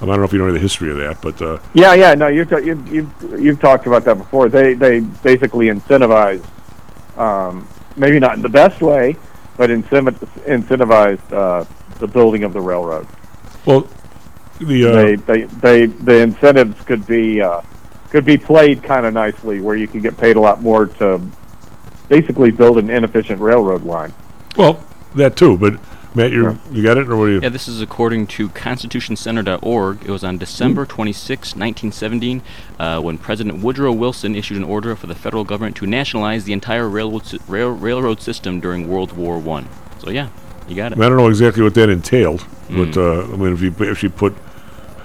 Um, I don't know if you know any of the history of that, but uh, Yeah, yeah, no, you've, you've you've you've talked about that before. They they basically incentivize, um, maybe not in the best way, but incenti- incentivized uh, the building of the railroad. well, the uh, they, they they the incentives could be uh, could be played kind of nicely, where you can get paid a lot more to basically build an inefficient railroad line. well that too. But Matt, you you got it, or what do you? Yeah, this is according to ConstitutionCenter.org. It was on December 26, 1917, uh, when President Woodrow Wilson issued an order for the federal government to nationalize the entire railroad, sy- rail, railroad system during World War One. So yeah, you got it. I don't know exactly what that entailed, but Mm. uh, I mean, if you if you put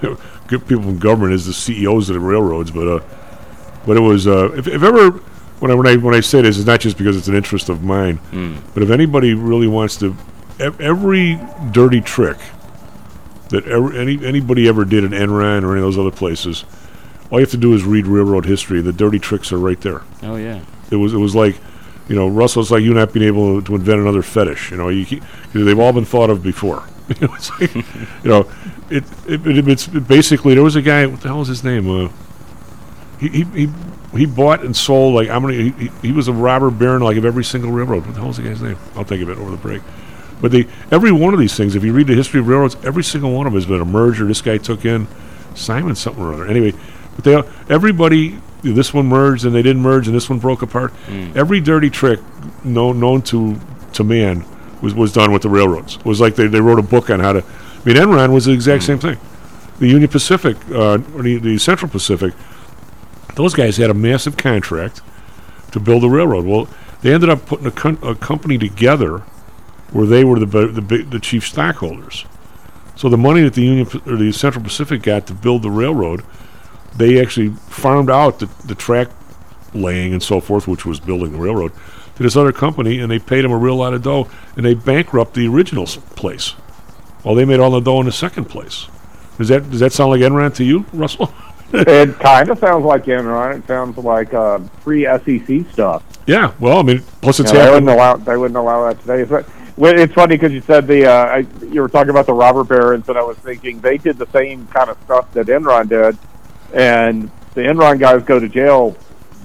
good people from government as the CEOs of the railroads, but uh, but it was uh, if, if ever when I when I when I say this, it's not just because it's an interest of mine, Mm. but if anybody really wants to, ev- every dirty trick that ever, any anybody ever did in Enron or any of those other places, all you have to do is read railroad history. The dirty tricks are right there. Oh yeah. It was it was like, you know, Russell. It's like you not being able to invent another fetish. You know, you keep, they've all been thought of before. you know, it's like, you know, it, it, it it's basically there was a guy. What the hell was his name? Uh, he, he he he bought and sold like how many? He, he, he was a robber baron like of every single railroad. What the hell was the guy's name? I'll think of it over the break. But they every one of these things, if you read the history of railroads, every single one of them has been a merger. This guy took in Simon something or other. Anyway, but they everybody this one merged and they didn't merge and this one broke apart. Mm. Every dirty trick known known to to man was, was done with the railroads. It was like they, they wrote a book on how to I mean, Enron was the exact same thing. The Union Pacific, uh, or the, the Central Pacific, those guys had a massive contract to build a railroad. Well, they ended up putting a, con- a company together where they were the the, big, the chief stockholders. So the money that the Union or the Central Pacific got to build the railroad, they actually farmed out the, the track laying and so forth, which was building the railroad, to this other company, and they paid them a real lot of dough, and they bankrupt the original place. Well, they made all the dough in the second place. Does that does that sound like Enron to you, Russell? it kind of sounds like Enron. It sounds like uh, free SEC stuff. yeah. Well, I mean, plus it's You know, they wouldn't allow they wouldn't allow that today. But it's funny because you said the uh, I, you were talking about the robber barons, and I was thinking they did the same kind of stuff that Enron did, and the Enron guys go to jail.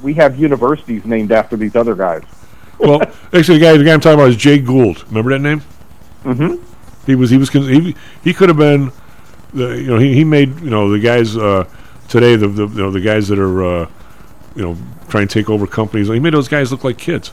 We have universities named after these other guys. well, actually, the guy the guy I'm talking about is Jay Gould. Remember that name? Mm-hmm. He was he was he he could have been the you know he, he made you know the guys uh, today the, the you know the guys that are uh, you know trying to take over companies. He made those guys look like kids.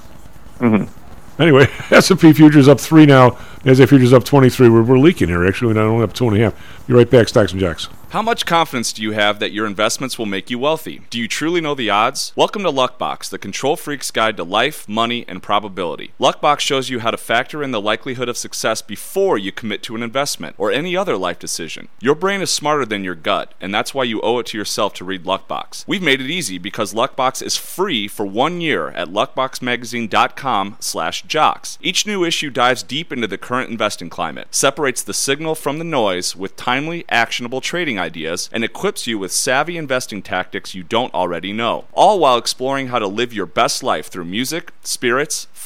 Mm-hmm. Anyway, S and P futures up three now. Nasdaq futures up twenty three. We're, we're leaking here. Actually, we're not only up two and a half. Be right back. Stocks and jocks. How much confidence do you have that your investments will make you wealthy? Do you truly know the odds? Welcome to Luckbox, the control freak's guide to life, money, and probability. Luckbox shows you how to factor in the likelihood of success before you commit to an investment or any other life decision. Your brain is smarter than your gut, and that's why you owe it to yourself to read Luckbox. We've made it easy because Luckbox is free for one year at luckboxmagazine.com/jocks. Each new issue dives deep into the current investing climate, separates the signal from the noise with timely, actionable trading ideas, and equips you with savvy investing tactics you don't already know. All while exploring how to live your best life through music, spirits,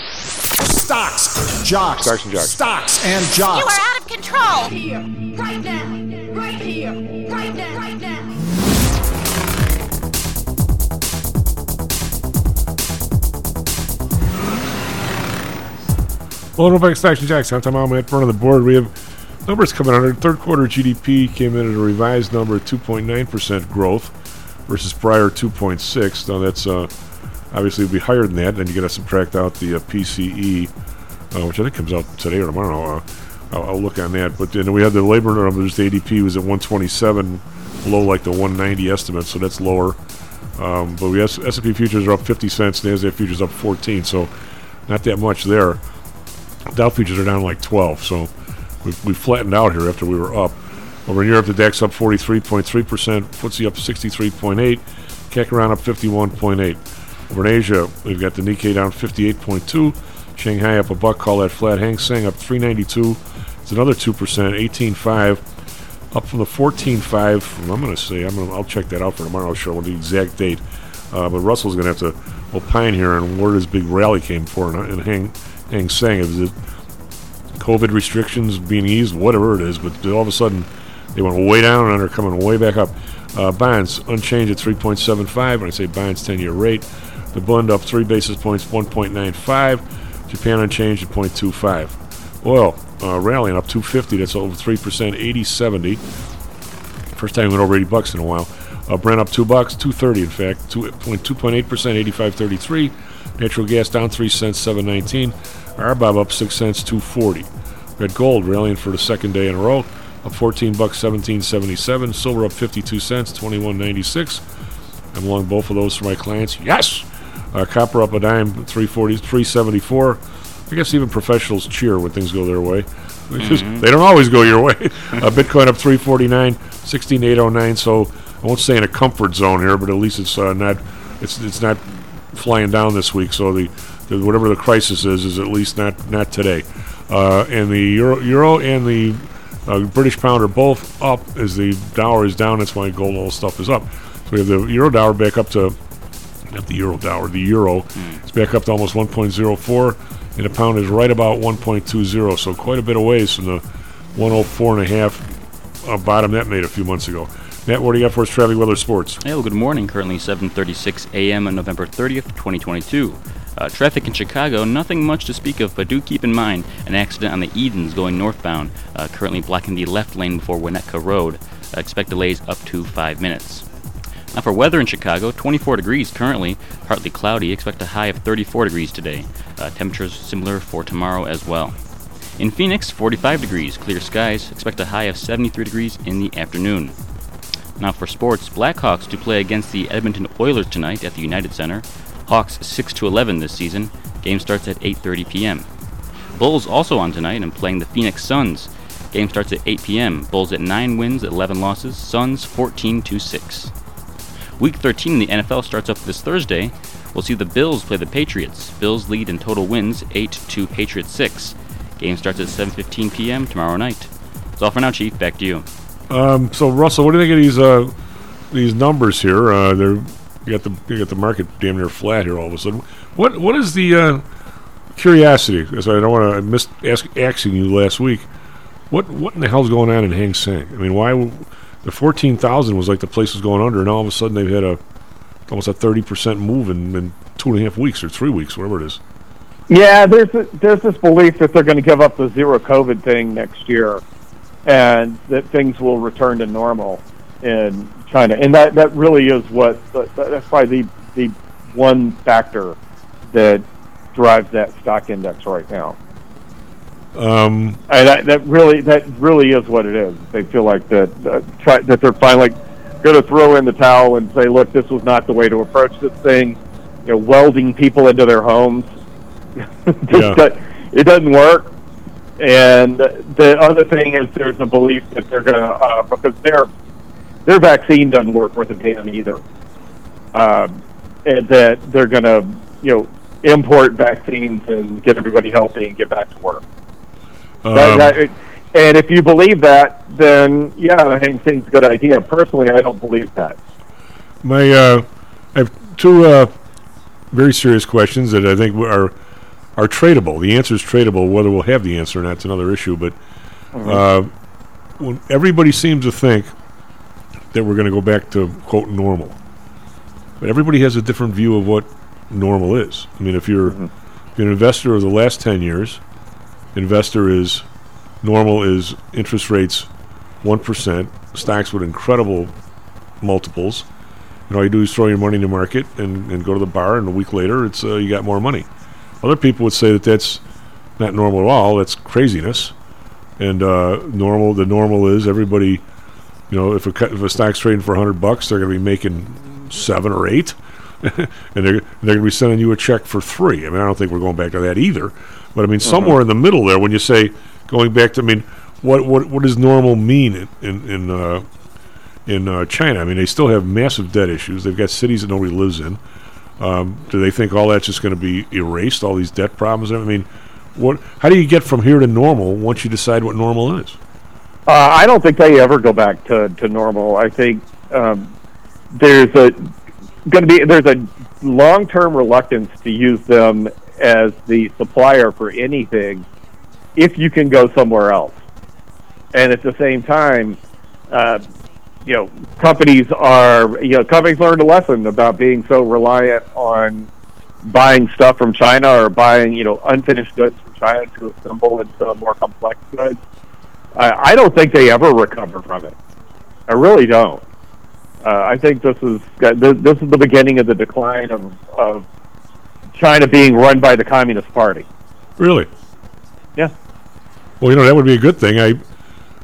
Stocks, jocks, Stocks and jocks. stocks and You are out of control. Here, right now, right here, right now, right now. Welcome back Stocks and Jocks. I'm Tom Alman at front of the board. We have numbers coming out. Our third quarter GDP came in at a revised number of 2.9% growth versus prior 2.6. Now that's uh, obviously it would be higher than that. Then you got to subtract out the uh, PCE, uh, which I think comes out today or tomorrow. Uh, I'll, I'll look on that. But then we had the labor numbers. The ADP was at 127, below like the 190 estimate, so that's lower. Um, but we have S&P futures are up 50 cents. Nasdaq futures up 14, so not that much there. Dow futures are down like 12, so we we flattened out here after we were up. Over in Europe, the DAX up 43.3%, FTSE up 63.8, Kekaran up 51.8. Over in Asia, we've got the Nikkei down 58.2. Shanghai up a buck. Call that flat. Hang Seng up 392. It's another 2%. 18.5. Up from the 14.5. I'm going to say I'm gonna, I'll check that out for tomorrow. Show what the exact date. Uh, but Russell's going to have to opine here on where this big rally came for and, and Hang Hang Seng. Is it COVID restrictions being eased, whatever it is, but all of a sudden they went way down and they're coming way back up. Uh, bonds unchanged at 3.75. When I say bonds, 10 year rate. The bund up three basis points, 1.95. Japan unchanged at 0.25. Oil uh, rallying up 250. That's over 3%, 80.70. First time we went over 80 bucks in a while. Uh, Brent up two bucks, 230 in fact, 2.8%, 85.33. Natural gas down three cents, 719. RBOB up six cents, 240. We got gold rallying for the second day in a row, up 14 bucks, 1777. Silver up 52 cents, 2196. I'm along both of those for my clients. Yes. Uh, copper up a dime, 340, 374. I guess even professionals cheer when things go their way. Mhm. they don't always go your way. uh, Bitcoin up 349, 16809. So I won't say in a comfort zone here, but at least it's uh, not it's it's not flying down this week. So the, the whatever the crisis is is at least not not today. Uh, and the euro, euro and the uh, British pound are both up as the dollar is down. That's why gold all stuff is up. So we have the euro dollar back up to not the euro dollar, the euro. It's back up to almost 1.04, and the pound is right about 1.20. So quite a bit of ways from the 104 and a half uh, bottom that made a few months ago. Matt, what do you got for us, traffic, weather, sports? Hey, well, good morning. Currently 7:36 a.m. on November 30th, 2022. Uh, traffic in Chicago, nothing much to speak of, but do keep in mind an accident on the Edens going northbound, uh, currently blocking the left lane before Winnetka Road. Uh, expect delays up to five minutes. Now for weather in Chicago, 24 degrees currently, partly cloudy. Expect a high of 34 degrees today. Uh, temperatures similar for tomorrow as well. In Phoenix, 45 degrees, clear skies. Expect a high of 73 degrees in the afternoon. Now for sports, Blackhawks to play against the Edmonton Oilers tonight at the United Center. Hawks 6 to 11 this season. Game starts at 8:30 p.m. Bulls also on tonight and playing the Phoenix Suns. Game starts at 8 p.m. Bulls at 9 wins, 11 losses. Suns 14 to 6. Week 13 in the NFL starts up this Thursday. We'll see the Bills play the Patriots. Bills lead in total wins 8 to Patriots 6. Game starts at 7:15 p.m. tomorrow night. That's all for now, Chief. Back to you. Um, so Russell, what do you think of these uh, these numbers here? Uh, they're you got the you got the market damn near flat here all of a sudden. What what is the uh, curiosity? Because I don't want to miss ask, asking you last week. What what in the hell's going on in Hang Seng? I mean, why the fourteen thousand was like the place was going under, and all of a sudden they've had a almost a thirty percent move in, in two and a half weeks or three weeks, whatever it is. Yeah, there's there's this belief that they're going to give up the zero COVID thing next year, and that things will return to normal in China, and that that really is what that's probably the the one factor that drives that stock index right now. Um, and that, that really that really is what it is. They feel like that uh, try, that they're finally going to throw in the towel and say, "Look, this was not the way to approach this thing." You know, welding people into their homes just Yeah. do- it doesn't work. And the other thing is, there's a belief that they're going to uh, because their their vaccine doesn't work worth a damn either. Um, and that they're going to you know import vaccines and get everybody healthy and get back to work. That- Um, that- and if you believe that, then yeah, I think thing's a good idea. Personally, I don't believe that. My, uh, I have two uh, very serious questions that I think are are tradable. The answer is tradable. Whether we'll have the answer or not is another issue. But uh, when everybody seems to think that we're going to go back to quote normal, but everybody has a different view of what normal is. I mean, if you're, if you're an investor of the last ten years, investor is normal is interest rates one percent, stocks with incredible multiples. And all you do is throw your money in the market and, and go to the bar, and a week later, it's uh, you got more money. Other people would say that that's not normal at all. That's craziness. And uh, normal, the normal is everybody, you know, if a if a stock's trading for hundred bucks, they're going to be making seven or eight, and they're they're going to be sending you a check for three. I mean, I don't think we're going back to that either. But I mean, somewhere in the middle there, when you say going back to, I mean, what what what does normal mean in in in, uh, in uh, China. I mean, they still have massive debt issues. They've got cities that nobody lives in. Um, do they think all that's just going to be erased? All these debt problems? I mean, what? How do you get from here to normal once you decide what normal is? Uh, I don't think they ever go back to, to normal. I think um, there's a going to be there's a long term reluctance to use them as the supplier for anything if you can go somewhere else. And at the same time, uh, you know, companies are you know companies learned a lesson about being so reliant on buying stuff from China or buying you know unfinished goods from China to assemble into more complex goods. I, I don't think they ever recover from it. I really don't. Uh, I think this is this, this is the beginning of the decline of, of China being run by the Communist Party. Really? Yeah. Well, you know that would be a good thing. I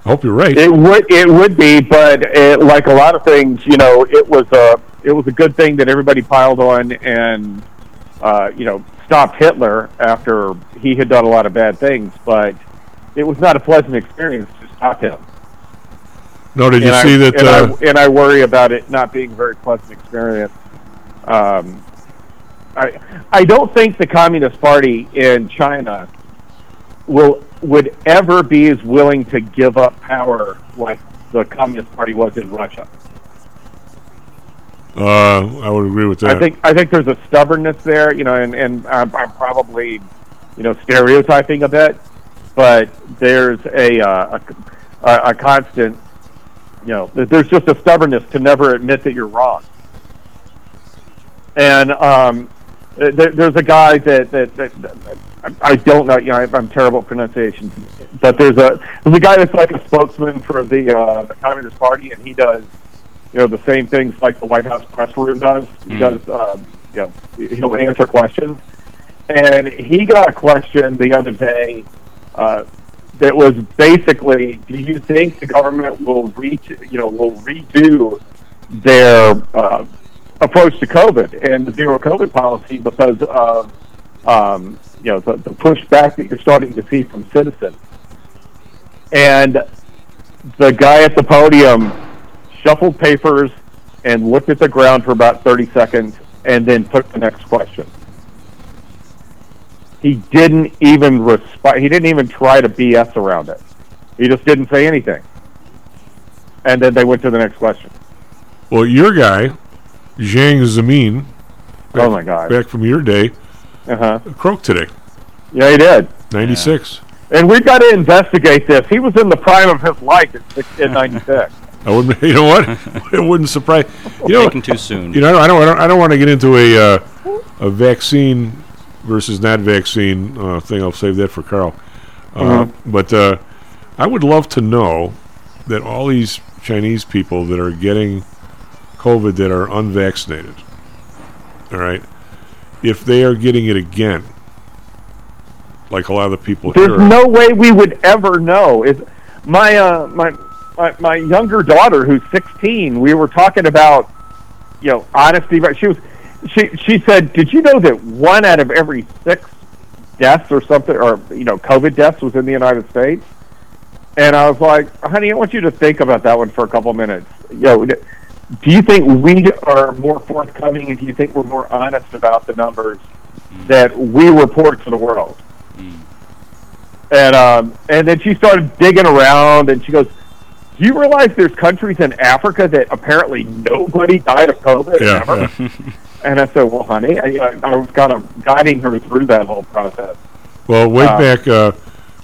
hope you're right. It would it would be, but it, like a lot of things, you know, it was a it was a good thing that everybody piled on and uh, you know stopped Hitler after he had done a lot of bad things, but it was not a pleasant experience to stop him. No, did you and see I, that? And, uh, I, and I worry about it not being a very pleasant experience. Um, I I don't think the Communist Party in China will would ever be as willing to give up power like the Communist Party was in Russia. uh, I would agree with that. I think I think there's a stubbornness there, you know, and and I'm, I'm probably, you know, stereotyping a bit, but there's a uh, a, a, a constant, you know, there's just a stubbornness to never admit that you're wrong. And um, there, there's a guy that, that, that, that I don't know, you know, I'm terrible at pronunciation, but there's a there's a guy that's like a spokesman for the, uh, the Communist Party, and he does, you know, the same things like the White House press room does. He Mm. does, um, you know, he'll answer questions. And he got a question the other day uh, that was basically, do you think the government will reach, you know, will redo their uh, approach to COVID and the zero COVID policy because of, um, you know, the, the pushback that you're starting to see from citizens. And the guy at the podium shuffled papers and looked at the ground for about 30 seconds and then took the next question. He didn't even respond. He didn't even try to BS around it. He just didn't say anything. And then they went to the next question. well, your guy, Jiang Zemin. Oh, my God. Back from your day, Uh-huh. croaked today. Yeah, he did. Ninety six. And we've got to investigate this. He was in the prime of his life in 96. I wouldn't. You know what? it wouldn't surprise. You know, Taken too soon. You know, I don't. I don't, I don't want to get into a uh, a vaccine versus not vaccine uh, thing. I'll save that for Carl. Uh, Mhm. But uh, I would love to know that all these Chinese people that are getting COVID that are unvaccinated, all right, if they are getting it again, like a lot of the people There's here. no way we would ever know. Is my uh my, my my younger daughter who's 16, we were talking about you know honesty but she was she she said, "Did you know that one out of every 6 deaths or something or you know COVID deaths was in the United States?" And I was like, "Honey, I want you to think about that one for a couple minutes. You know, do you think we are more forthcoming and do you think we're more honest about the numbers that we report to the world?" And um, and then she started digging around, and she goes, "Do you realize there's countries in Africa that apparently nobody died of COVID Yeah, ever?" yeah. And I said, "Well, honey, I, I, was kind of guiding her through that whole process." Well, way Uh, back, uh,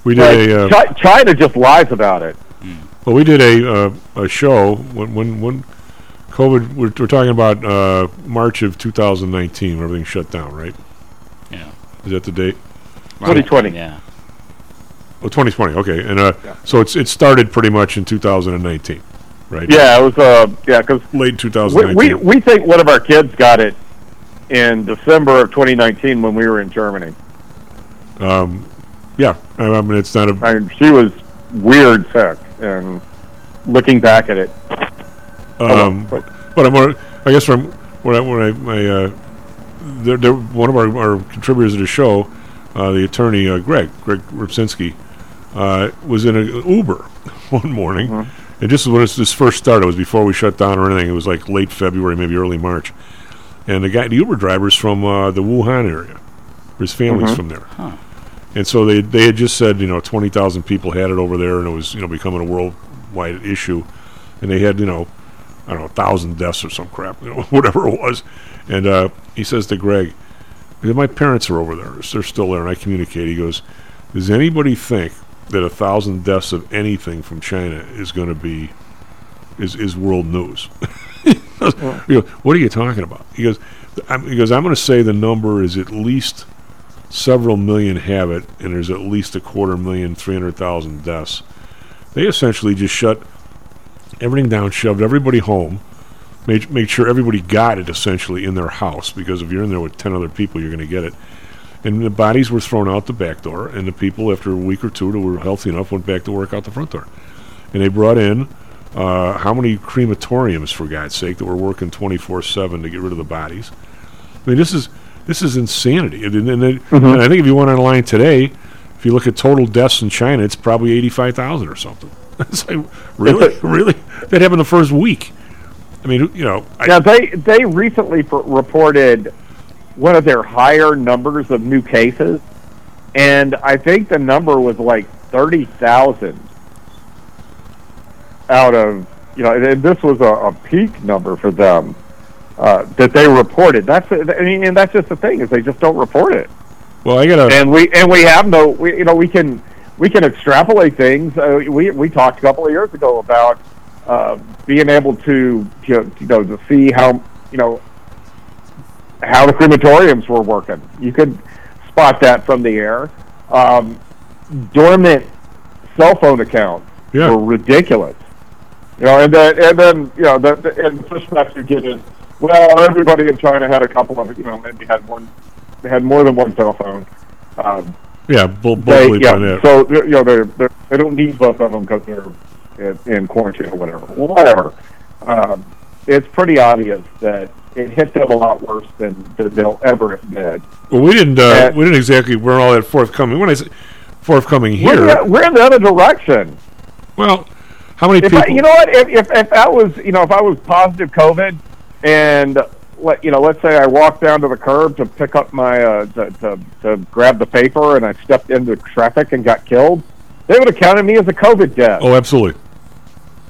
we Like, did a. Uh, Chi- China just lies about it. Well, we did a uh, a show when when when COVID. We're, we're talking about uh, March of 2019 when everything shut down, right? Yeah. Is that the date? 2020. Yeah. Oh, 2020. Okay, and uh, so it's it started pretty much in 2019, right? Yeah, it was. Uh, yeah, because late we, 2019. we we think one of our kids got it in December of 2019 when we were in Germany. um, yeah, I, I mean it's not a. I mean, she was weird sick, and looking back at it, Um, but- but I'm I guess from when I when I my uh, they're, they're one of our, our contributors to the show, uh, the attorney uh, Greg Greg Ripsinski, uh, was in an Uber one morning, Mm-hmm. And just when it's, this first started, it was before we shut down or anything. It was like late February, maybe early March. And the guy, the Uber driver's from uh, the Wuhan area. His family's Mhm. from there. And so they they had just said, you know, 20,000 people had it over there and it was, you know, becoming a worldwide issue. And they had, you know, I don't know, a 1,000 deaths or some crap, you know, whatever it was. And uh, he says to Greg, my parents are over there. They're still there. And I communicate. He goes, does anybody think that a 1,000 deaths of anything from China is going to be, is, is world news? Goes, what are you talking about? He goes, I'm, he goes, I'm going to say the number is at least several million have it, and there's at least a quarter million, 300,000 deaths. They essentially just shut everything down, shoved everybody home, made, made sure everybody got it essentially in their house, because if you're in there with 10 other people, you're going to get it. And the bodies were thrown out the back door, and the people, after a week or two that were healthy enough, went back to work out the front door. And they brought in uh, how many crematoriums, for God's sake, that were working 24 7 to get rid of the bodies. I mean, this is this is insanity. And, and, and, Mhm. and I think if you went online today, if you look at total deaths in China, it's probably 85,000 or something. it's like, really? really? That happened the first week. I mean, you know. I, Now they they recently pr- reported one of their higher numbers of new cases, and I think the number was like thirty thousand out of you know, and this was a, a peak number for them uh, that they reported. That's I mean, and that's just the thing is they just don't report it. well, I got to. and we and we have no we, you know we can we can extrapolate things. Uh, we we talked a couple of years ago about uh, being able to you know, you know to see how you know how the crematoriums were working. You could spot that from the air. Um, dormant cell phone accounts Yeah. were ridiculous. You know and then and then you know the, the and the pushback you get is well everybody in China had a couple of you know maybe had one they had more than one cell phone. Um, yeah, bull, bull they, yeah, that. so you know they're, they're they don't need both of them because they're in, in quarantine or whatever. Whatever. Um, it's pretty obvious that it hit them a lot worse than, than they'll ever admit. well, we didn't. Uh, Uh, we didn't exactly. We're all that forthcoming. When I say forthcoming We're, here, the- we're in the other direction. well, how many If people? I, you know what? If, if if I was you know if I was positive COVID and let you know let's say I walked down to the curb to pick up my uh, to, to to grab the paper and I stepped into traffic and got killed, they would have counted me as a COVID death. oh, absolutely,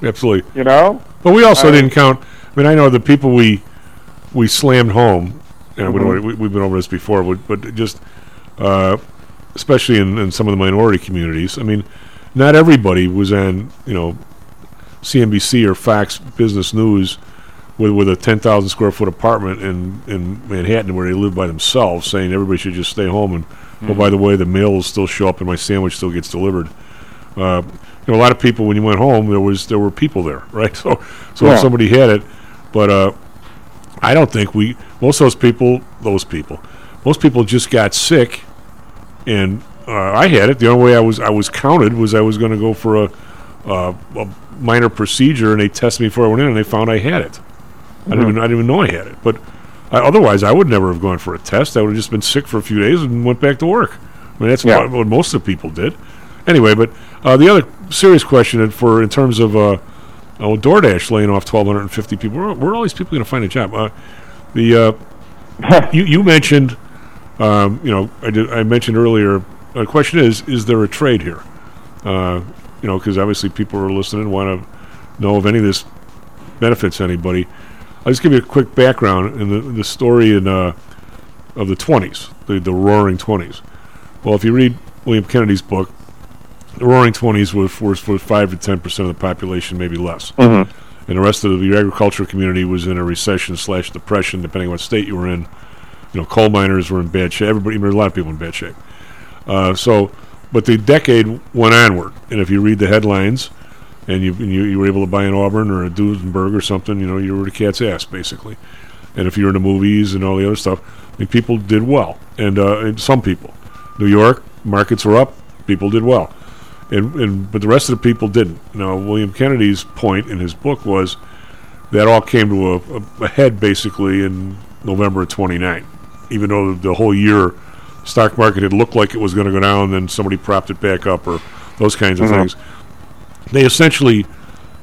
absolutely. You know. But we also I- didn't count. I mean, I know the people we we slammed home. You know, mm-hmm. we, we've been over this before, but, but just uh, especially in, in some of the minority communities. I mean, not everybody was on you know CNBC or Fox Business News with with a ten thousand square foot apartment in in Manhattan where they live by themselves, saying everybody should just stay home and oh Mm-hmm. by the way, the mail will still show up and my sandwich still gets delivered. Uh, you know, a lot of people when you went home, there was there were people there, right? So so Yeah. if somebody had it, but uh, I don't think we most of those people those people most people just got sick, and uh, I had it. The only way I was I was counted was I was going to go for a, uh, a minor procedure, and they tested me before I went in, and they found I had it. I didn't even I didn't even know I had it, but. I, otherwise, I would never have gone for a test. I would have just been sick for a few days and went back to work. I mean, that's Yeah. what, what most of the people did. Anyway, but uh, the other serious question for in terms of uh, oh, DoorDash laying off 1,250 people, where, where are all these people going to find a job? Uh, the uh, you you mentioned, um, you know, I did I mentioned earlier. The question is, is there a trade here? Uh, you know, because obviously people are listening and want to know if any of this benefits anybody. I'll just give you a quick background in the the story in uh, of the 20s, the the Roaring 20s. Well, if you read William Kennedy's book, the Roaring 20s was for, for five to ten percent of the population, maybe less, Mhm. and the rest of the agricultural community was in a recession slash depression, depending on what state you were in. You know, coal miners were in bad shape. Everybody, there were a lot of people in bad shape. Uh, so, but the decade went onward, and if you read the headlines, and you, and you you were able to buy an Auburn or a Duesenberg or something, you know, you were the cat's ass basically. And if you're in the movies and all the other stuff, I mean, people did well, and, uh, and some people, New York markets were up, people did well, and and but the rest of the people didn't. Now, William Kennedy's point in his book was that all came to a, a, a head basically in November of '29, even though the, whole year stock market had looked like it was going to go down, then somebody propped it back up or those kinds of Mhm. things. They essentially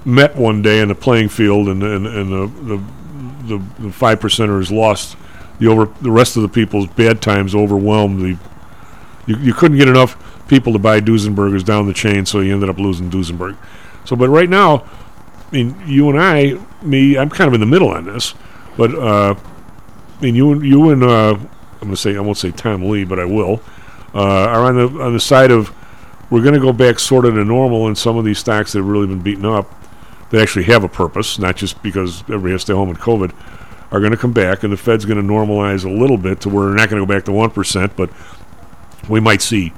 met one day in the playing field, and and, and the, the the five percenters lost. The over the rest of the people's bad times overwhelmed the. You, you couldn't get enough people to buy Duesenbergers down the chain, so you ended up losing Duesenberg. So, but right now, I mean, you and I, me, I'm kind of in the middle on this, but uh, I mean, you and you and uh, I'm to say I won't say Tom Lee, but I will, uh, are on the on the side of we're going to go back sort of to normal in some of these stocks that have really been beaten up, that actually have a purpose, not just because everybody has to stay home with COVID, are going to come back, and the Fed's going to normalize a little bit to where we're not going to go back to one percent, but we might see,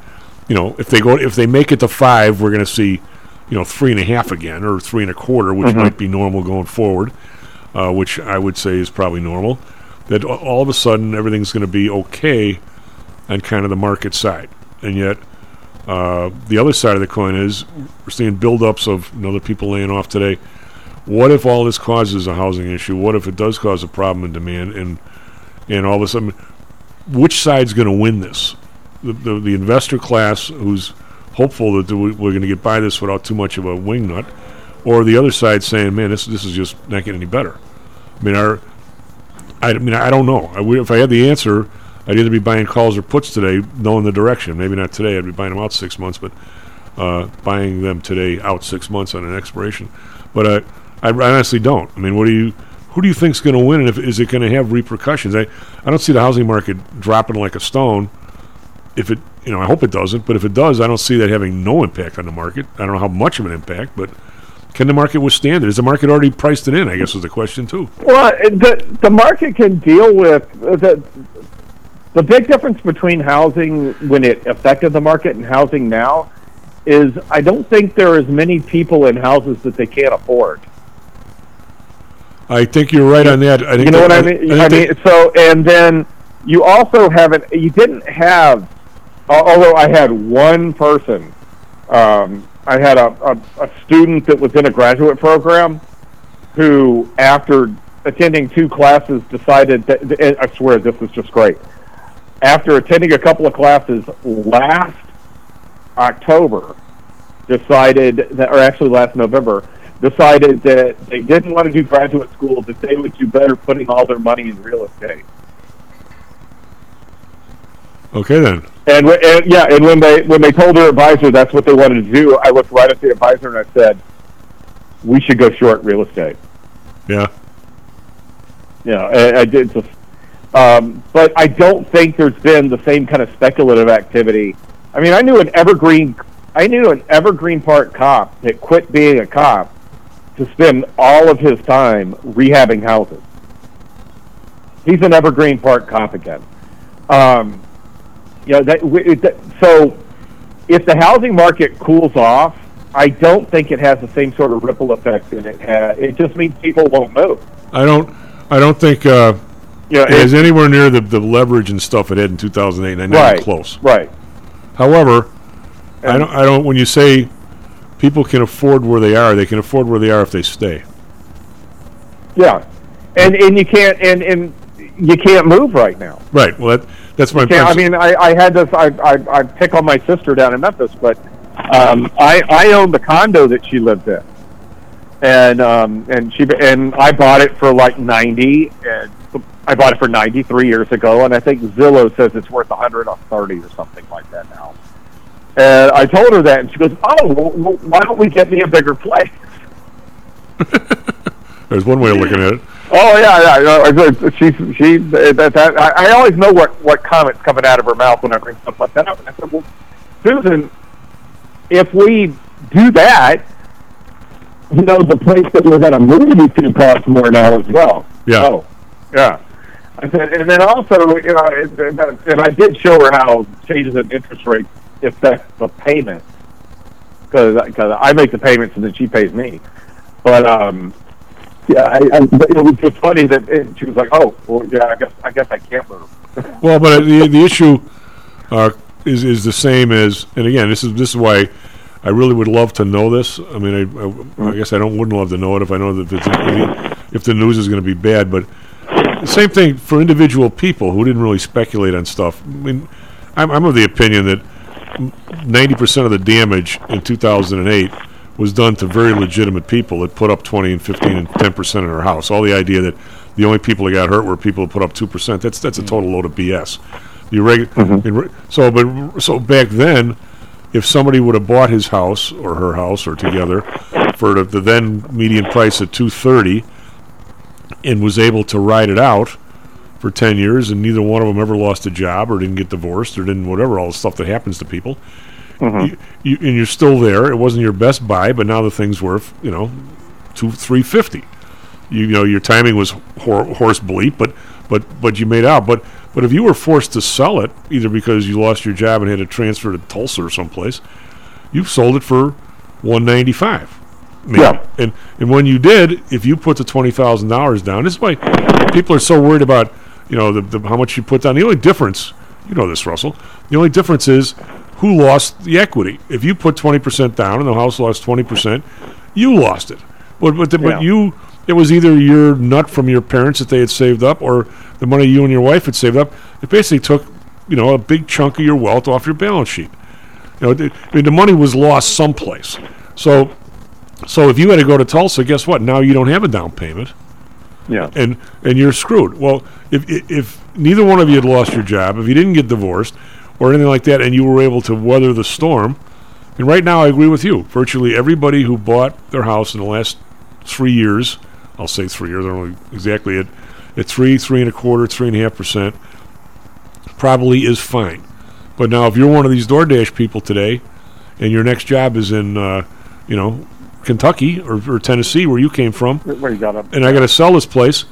you know, if they go if they make it to five, we're going to see, you know, three and a half again or three and a quarter, which Mhm. might be normal going forward, uh, which I would say is probably normal. That all of a sudden everything's going to be okay on kind of the market side, and yet uh, the other side of the coin is we're seeing buildups of the people laying off today. What if all this causes a housing issue? What if it does cause a problem in demand? And and all of a sudden, which side's going to win this? The, the the investor class who's hopeful that we- we're going to get by this without too much of a wing nut, or the other side saying, "Man, this this is just not getting any better." I mean, our I mean, I don't know. I if I had the answer, I'd either be buying calls or puts today, knowing the direction. Maybe not today. I'd be buying them out six months, but uh, buying them today out six months on an expiration. But uh, I, I honestly don't. I mean, what do you? Who do you think's going to win, and if, is it going to have repercussions? I, I don't see the housing market dropping like a stone. If it, you know, I hope it doesn't. But if it does, I don't see that having no impact on the market. I don't know how much of an impact, but can the market withstand it? Is the market already priced it in? I guess is the question too. Well, the the market can deal with the the big difference between housing when it affected the market and housing now is I don't think there are as many people in houses that they can't afford. I think you're right on that. I think you know what I that- mean? I that- mean, so and then you also haven't. You didn't have. Although I had one person, um, I had a, a, a student that was in a graduate program who, after attending two classes, decided that. I swear this is just great. After attending a couple of classes last October, decided that, or actually last November, decided that they didn't want to do graduate school, that they would do better putting all their money in real estate. Okay then. And, and yeah, and when they when they told their advisor that's what they wanted to do, I looked right at the advisor and I said, "We should go short real estate." Yeah. Yeah, I, I did. Just, um, but I don't think there's been the same kind of speculative activity. I mean, I knew an evergreen, I knew an Evergreen Park cop that quit being a cop to spend all of his time rehabbing houses. He's an Evergreen Park cop again. Um, you know, that, that, so if the housing market cools off, I don't think it has the same sort of ripple effect that it had. It just means people won't move. I don't. I don't think uh, Yeah, it it- anywhere near the, the leverage and stuff it had in 2008. and Not Right, close. Right. However, I don't. I don't. When you say people can afford where they are, they can afford where they are if they stay. Yeah, and and you can't and and you can't move right now. Right. Well, that that's my. I mean, I, I had this. I, I I pick on my sister down in Memphis, but um, I I own the condo that she lived in, and um and she and I bought it for like ninety, and I bought it for ninety three years ago, and I think Zillow says it's worth a hundred and thirty or something like that now. And I told her that, and she goes, "Oh, well, why don't we get me a bigger place?" There's one way of looking at it. Oh yeah, yeah. She she that, that I, I always know what what comments coming out of her mouth when I bring stuff like that up. And I said, well, Susan, if we do that, you know, the place that we're going to move you to costs more now as well. Yeah. Oh, yeah. I said, and then also, you know, it- it- and I did show her how changes in interest rates affect the payment because I make the payments and then she pays me. But um, yeah, I, I, but it was just funny that it, she was like, "Oh, well, yeah, I guess I guess I can't move." Well, but the the issue uh, is is the same as, and again, this is this is why I really would love to know this. I mean, I, I, I guess I don't wouldn't love to know it if I know that if, if the news is going to be bad. But the same thing for individual people who didn't really speculate on stuff. I mean, I'm, I'm of the opinion that ninety percent of the damage in 2008 was done to very legitimate people that put up 20 and 15 and 10 percent in their house. All the idea that the only people that got hurt were people that put up two percent. That's that's a total load of BS. The mm-hmm. re- so, but so back then, if somebody would have bought his house or her house or together for the, the then median price at 230 and was able to ride it out for 10 years and neither one of them ever lost a job or didn't get divorced or didn't whatever all the stuff that happens to people. Mm-hmm. You, you, and you're still there. It wasn't your best buy but now the thing's worth you know two 350 you, know your timing was hor- horse bleep but but but you made out. But but if you were forced to sell it either because you lost your job and had to transfer to Tulsa or someplace you've sold it for 195 Yeah. and and when you did if you put the $20,000 down this is why people are so worried about you know the, the how much you put down the only difference you know this Russell the only difference is who lost the equity if you put 20% down and the house lost 20% you lost it but but, the, Yeah. but you it was either your nut from your parents that they had saved up or the money you and your wife had saved up it basically took you know a big chunk of your wealth off your balance sheet you know, the, I mean, the money was lost someplace. So, so if you had to go to Tulsa, guess what? Now you don't have a down payment, Yeah. and and you're screwed. Well, if if, neither one of you had lost your job, if you didn't get divorced or anything like that, and you were able to weather the storm, and right now I agree with you. Virtually everybody who bought their house in the last three years, I'll say three years. I don't know exactly at at three, three and a quarter, three and a half percent, probably is fine. But now, if you're one of these DoorDash people today, and your next job is in, uh, you know, Kentucky or, or Tennessee, where you came from, Where you got up. and I got to sell this place,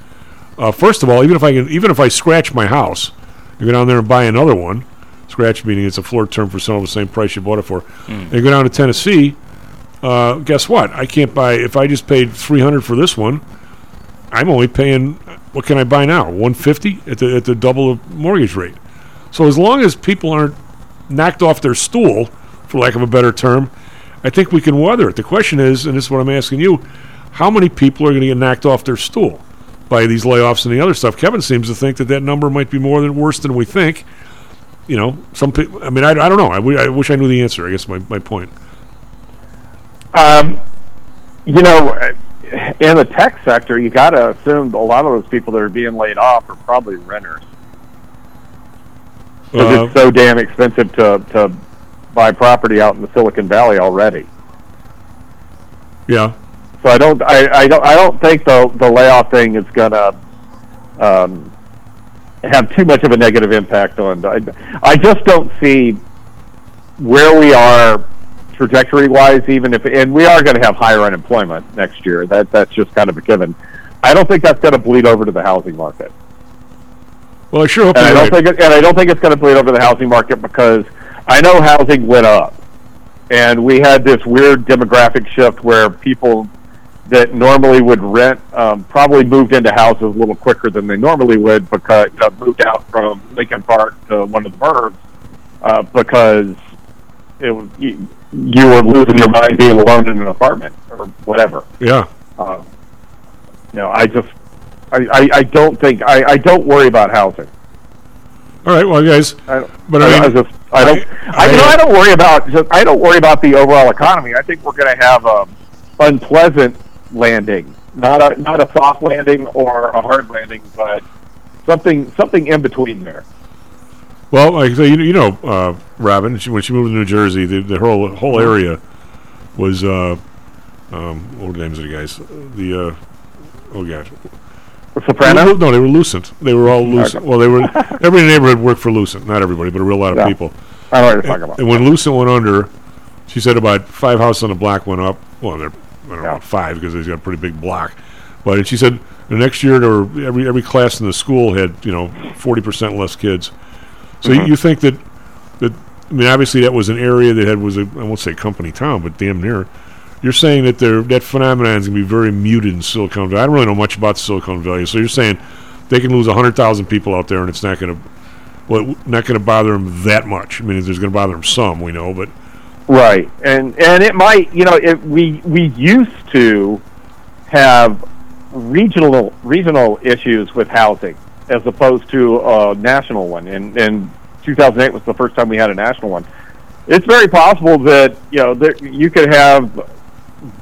uh, first of all, even if I can, even if I scratch my house, you go down there and buy another one. Scratch meaning it's a floor term for selling the same price you bought it for. And you go down to Tennessee. Uh, guess what? I can't buy if I just paid three hundred for this one. I'm only paying. What can I buy now? One fifty at the at the double of mortgage rate. So as long as people aren't knocked off their stool, for lack of a better term, I think we can weather it. The question is, and this is what I'm asking you: How many people are going to get knocked off their stool by these layoffs and the other stuff? Kevin seems to think that that number might be more than worse than we think. You know, some people. I mean, I, I don't know. I, w- I wish I knew the answer. I guess my, my point. Um, you know, in the tech sector, you got to assume a lot of those people that are being laid off are probably renters. Because Uh, it's so damn expensive to, to buy property out in the Silicon Valley already. Yeah. So I don't, I, I don't, I don't think the the layoff thing is gonna um, have too much of a negative impact on. I, I just don't see where we are trajectory wise. Even if, and we are going to have higher unemployment next year. That that's just kind of a given. I don't think that's going to bleed over to the housing market. Well, I sure hope And I don't right. think, it, and I don't think it's going to bleed over to the housing market because I know housing went up, and we had this weird demographic shift where people that normally would rent um, probably moved into houses a little quicker than they normally would because uh, moved out from Lincoln Park to one of the burbs uh, because it was, you, you were losing your mind being alone in an apartment or whatever. Yeah. Uh, you know, I just I, I, I don't think I, I don't worry about housing. All right, well, guys. I, but I, I, I just I don't I, you know I don't worry about just I don't worry about the overall economy. I think we're going to have a unpleasant landing, not a not a soft landing or a hard landing, but something something in between there. Well, like I say, you, you know, uh, Robin, she, when she moved to New Jersey, the, the whole whole area was uh, um, what were the names of the guys? The uh, oh god, Soprano? No, they were Lucent. They were all Lucent. Well, they were everybody in the neighborhood worked for Lucent. Not everybody, but a real lot of Yeah. people. I know what you're talking about. And when Lucent went under, she said about five houses on the block went up. Well, they're I don't know about five because they've got a pretty big block. But and she said the next year, there were, every every class in the school had you know forty percent less kids. So you, Mhm. you think that that I mean, obviously that was an area that had was a I won't say company town, but damn near. You're saying that that phenomenon is going to be very muted in Silicon Valley. I don't really know much about Silicon Valley, so you're saying they can lose hundred thousand people out there, and it's not going to well, not going to bother them that much. I mean, there's going to bother them some, we know, but Right, and and it might, you know, it, we we used to have regional regional issues with housing as opposed to a national one. And and 2008 was the first time we had a national one. It's very possible that you know you could have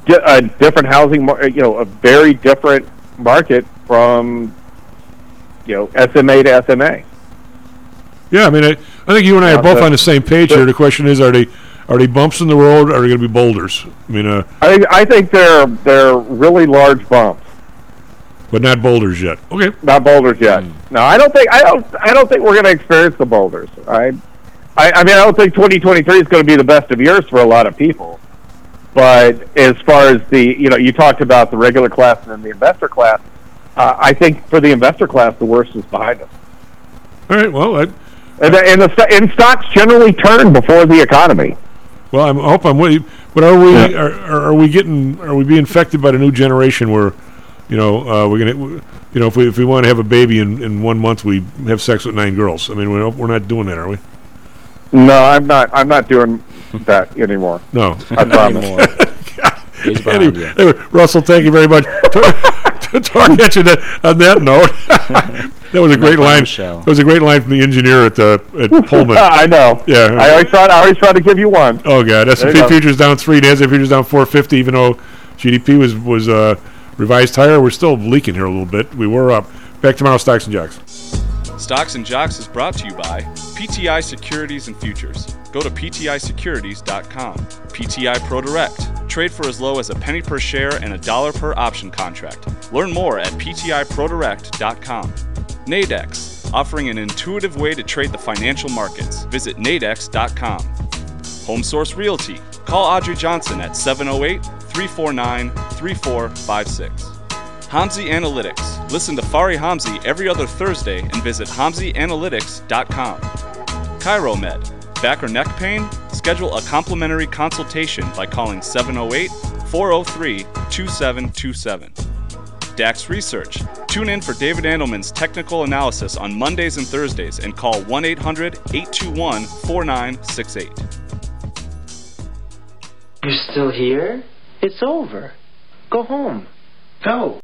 a different housing, mar- you know, a very different market from you know SMA to SMA. Yeah, I mean, I, I think you and I are both on the same page here. The question is, are they are they bumps in the road? Or are they going to be boulders? I mean, uh, I I think they're they're really large bumps, but not boulders yet. Okay. not boulders yet. No, I don't think I don't I don't think we're going to experience the boulders. I, I I mean I don't think 2023 is going to be the best of years for a lot of people. But as far as the you know you talked about the regular class and then the investor class, uh, I think for the investor class the worst is behind us. All right. Well, I, And the, and the sto- and stocks generally turn before the economy. well, I'm, I hope I'm with you. But are we are, are, are we getting are we being infected by the new generation where, you know, uh, we're gonna, you know, if we if we want to have a baby in, in one month, we have sex with nine girls. I mean, we're we're not doing that, are we? No, I'm not. I'm not doing that anymore. No, I promise. anyway, anyway, Russell, thank you very much. to target you that, on that note, that was a great line. That was a great line from the engineer at uh, at Pullman. I know. Yeah, I always try. I always try to give you one. Oh god, S and There you P go. futures down three, Nasdaq futures down four fifty. Even though GDP was was uh, revised higher, we're still leaking here a little bit. We were up. Back tomorrow, stocks and jocks. Stocks and Jocks is brought to you by PTI Securities and Futures. Go to PTIsecurities.com. PTI Pro Direct. Trade for as low as a penny per share and a dollar per option contract. Learn more at PTIProDirect.com. Nadex, offering an intuitive way to trade the financial markets. Visit nadex.com. Home Source Realty. Call Audrey Johnson at 708 349 3456. Hamzei Analytics. Listen to Fari Hamzei every other Thursday and visit HamzeiAnalytics.com. ChiroMed. Back or neck pain? Schedule a complimentary consultation by calling 708 403 2727. DAX Research. Tune in for David Andelman's technical analysis on Mondays and Thursdays and call 1 800 821 4968. You're still here? It's over. Go home. Go.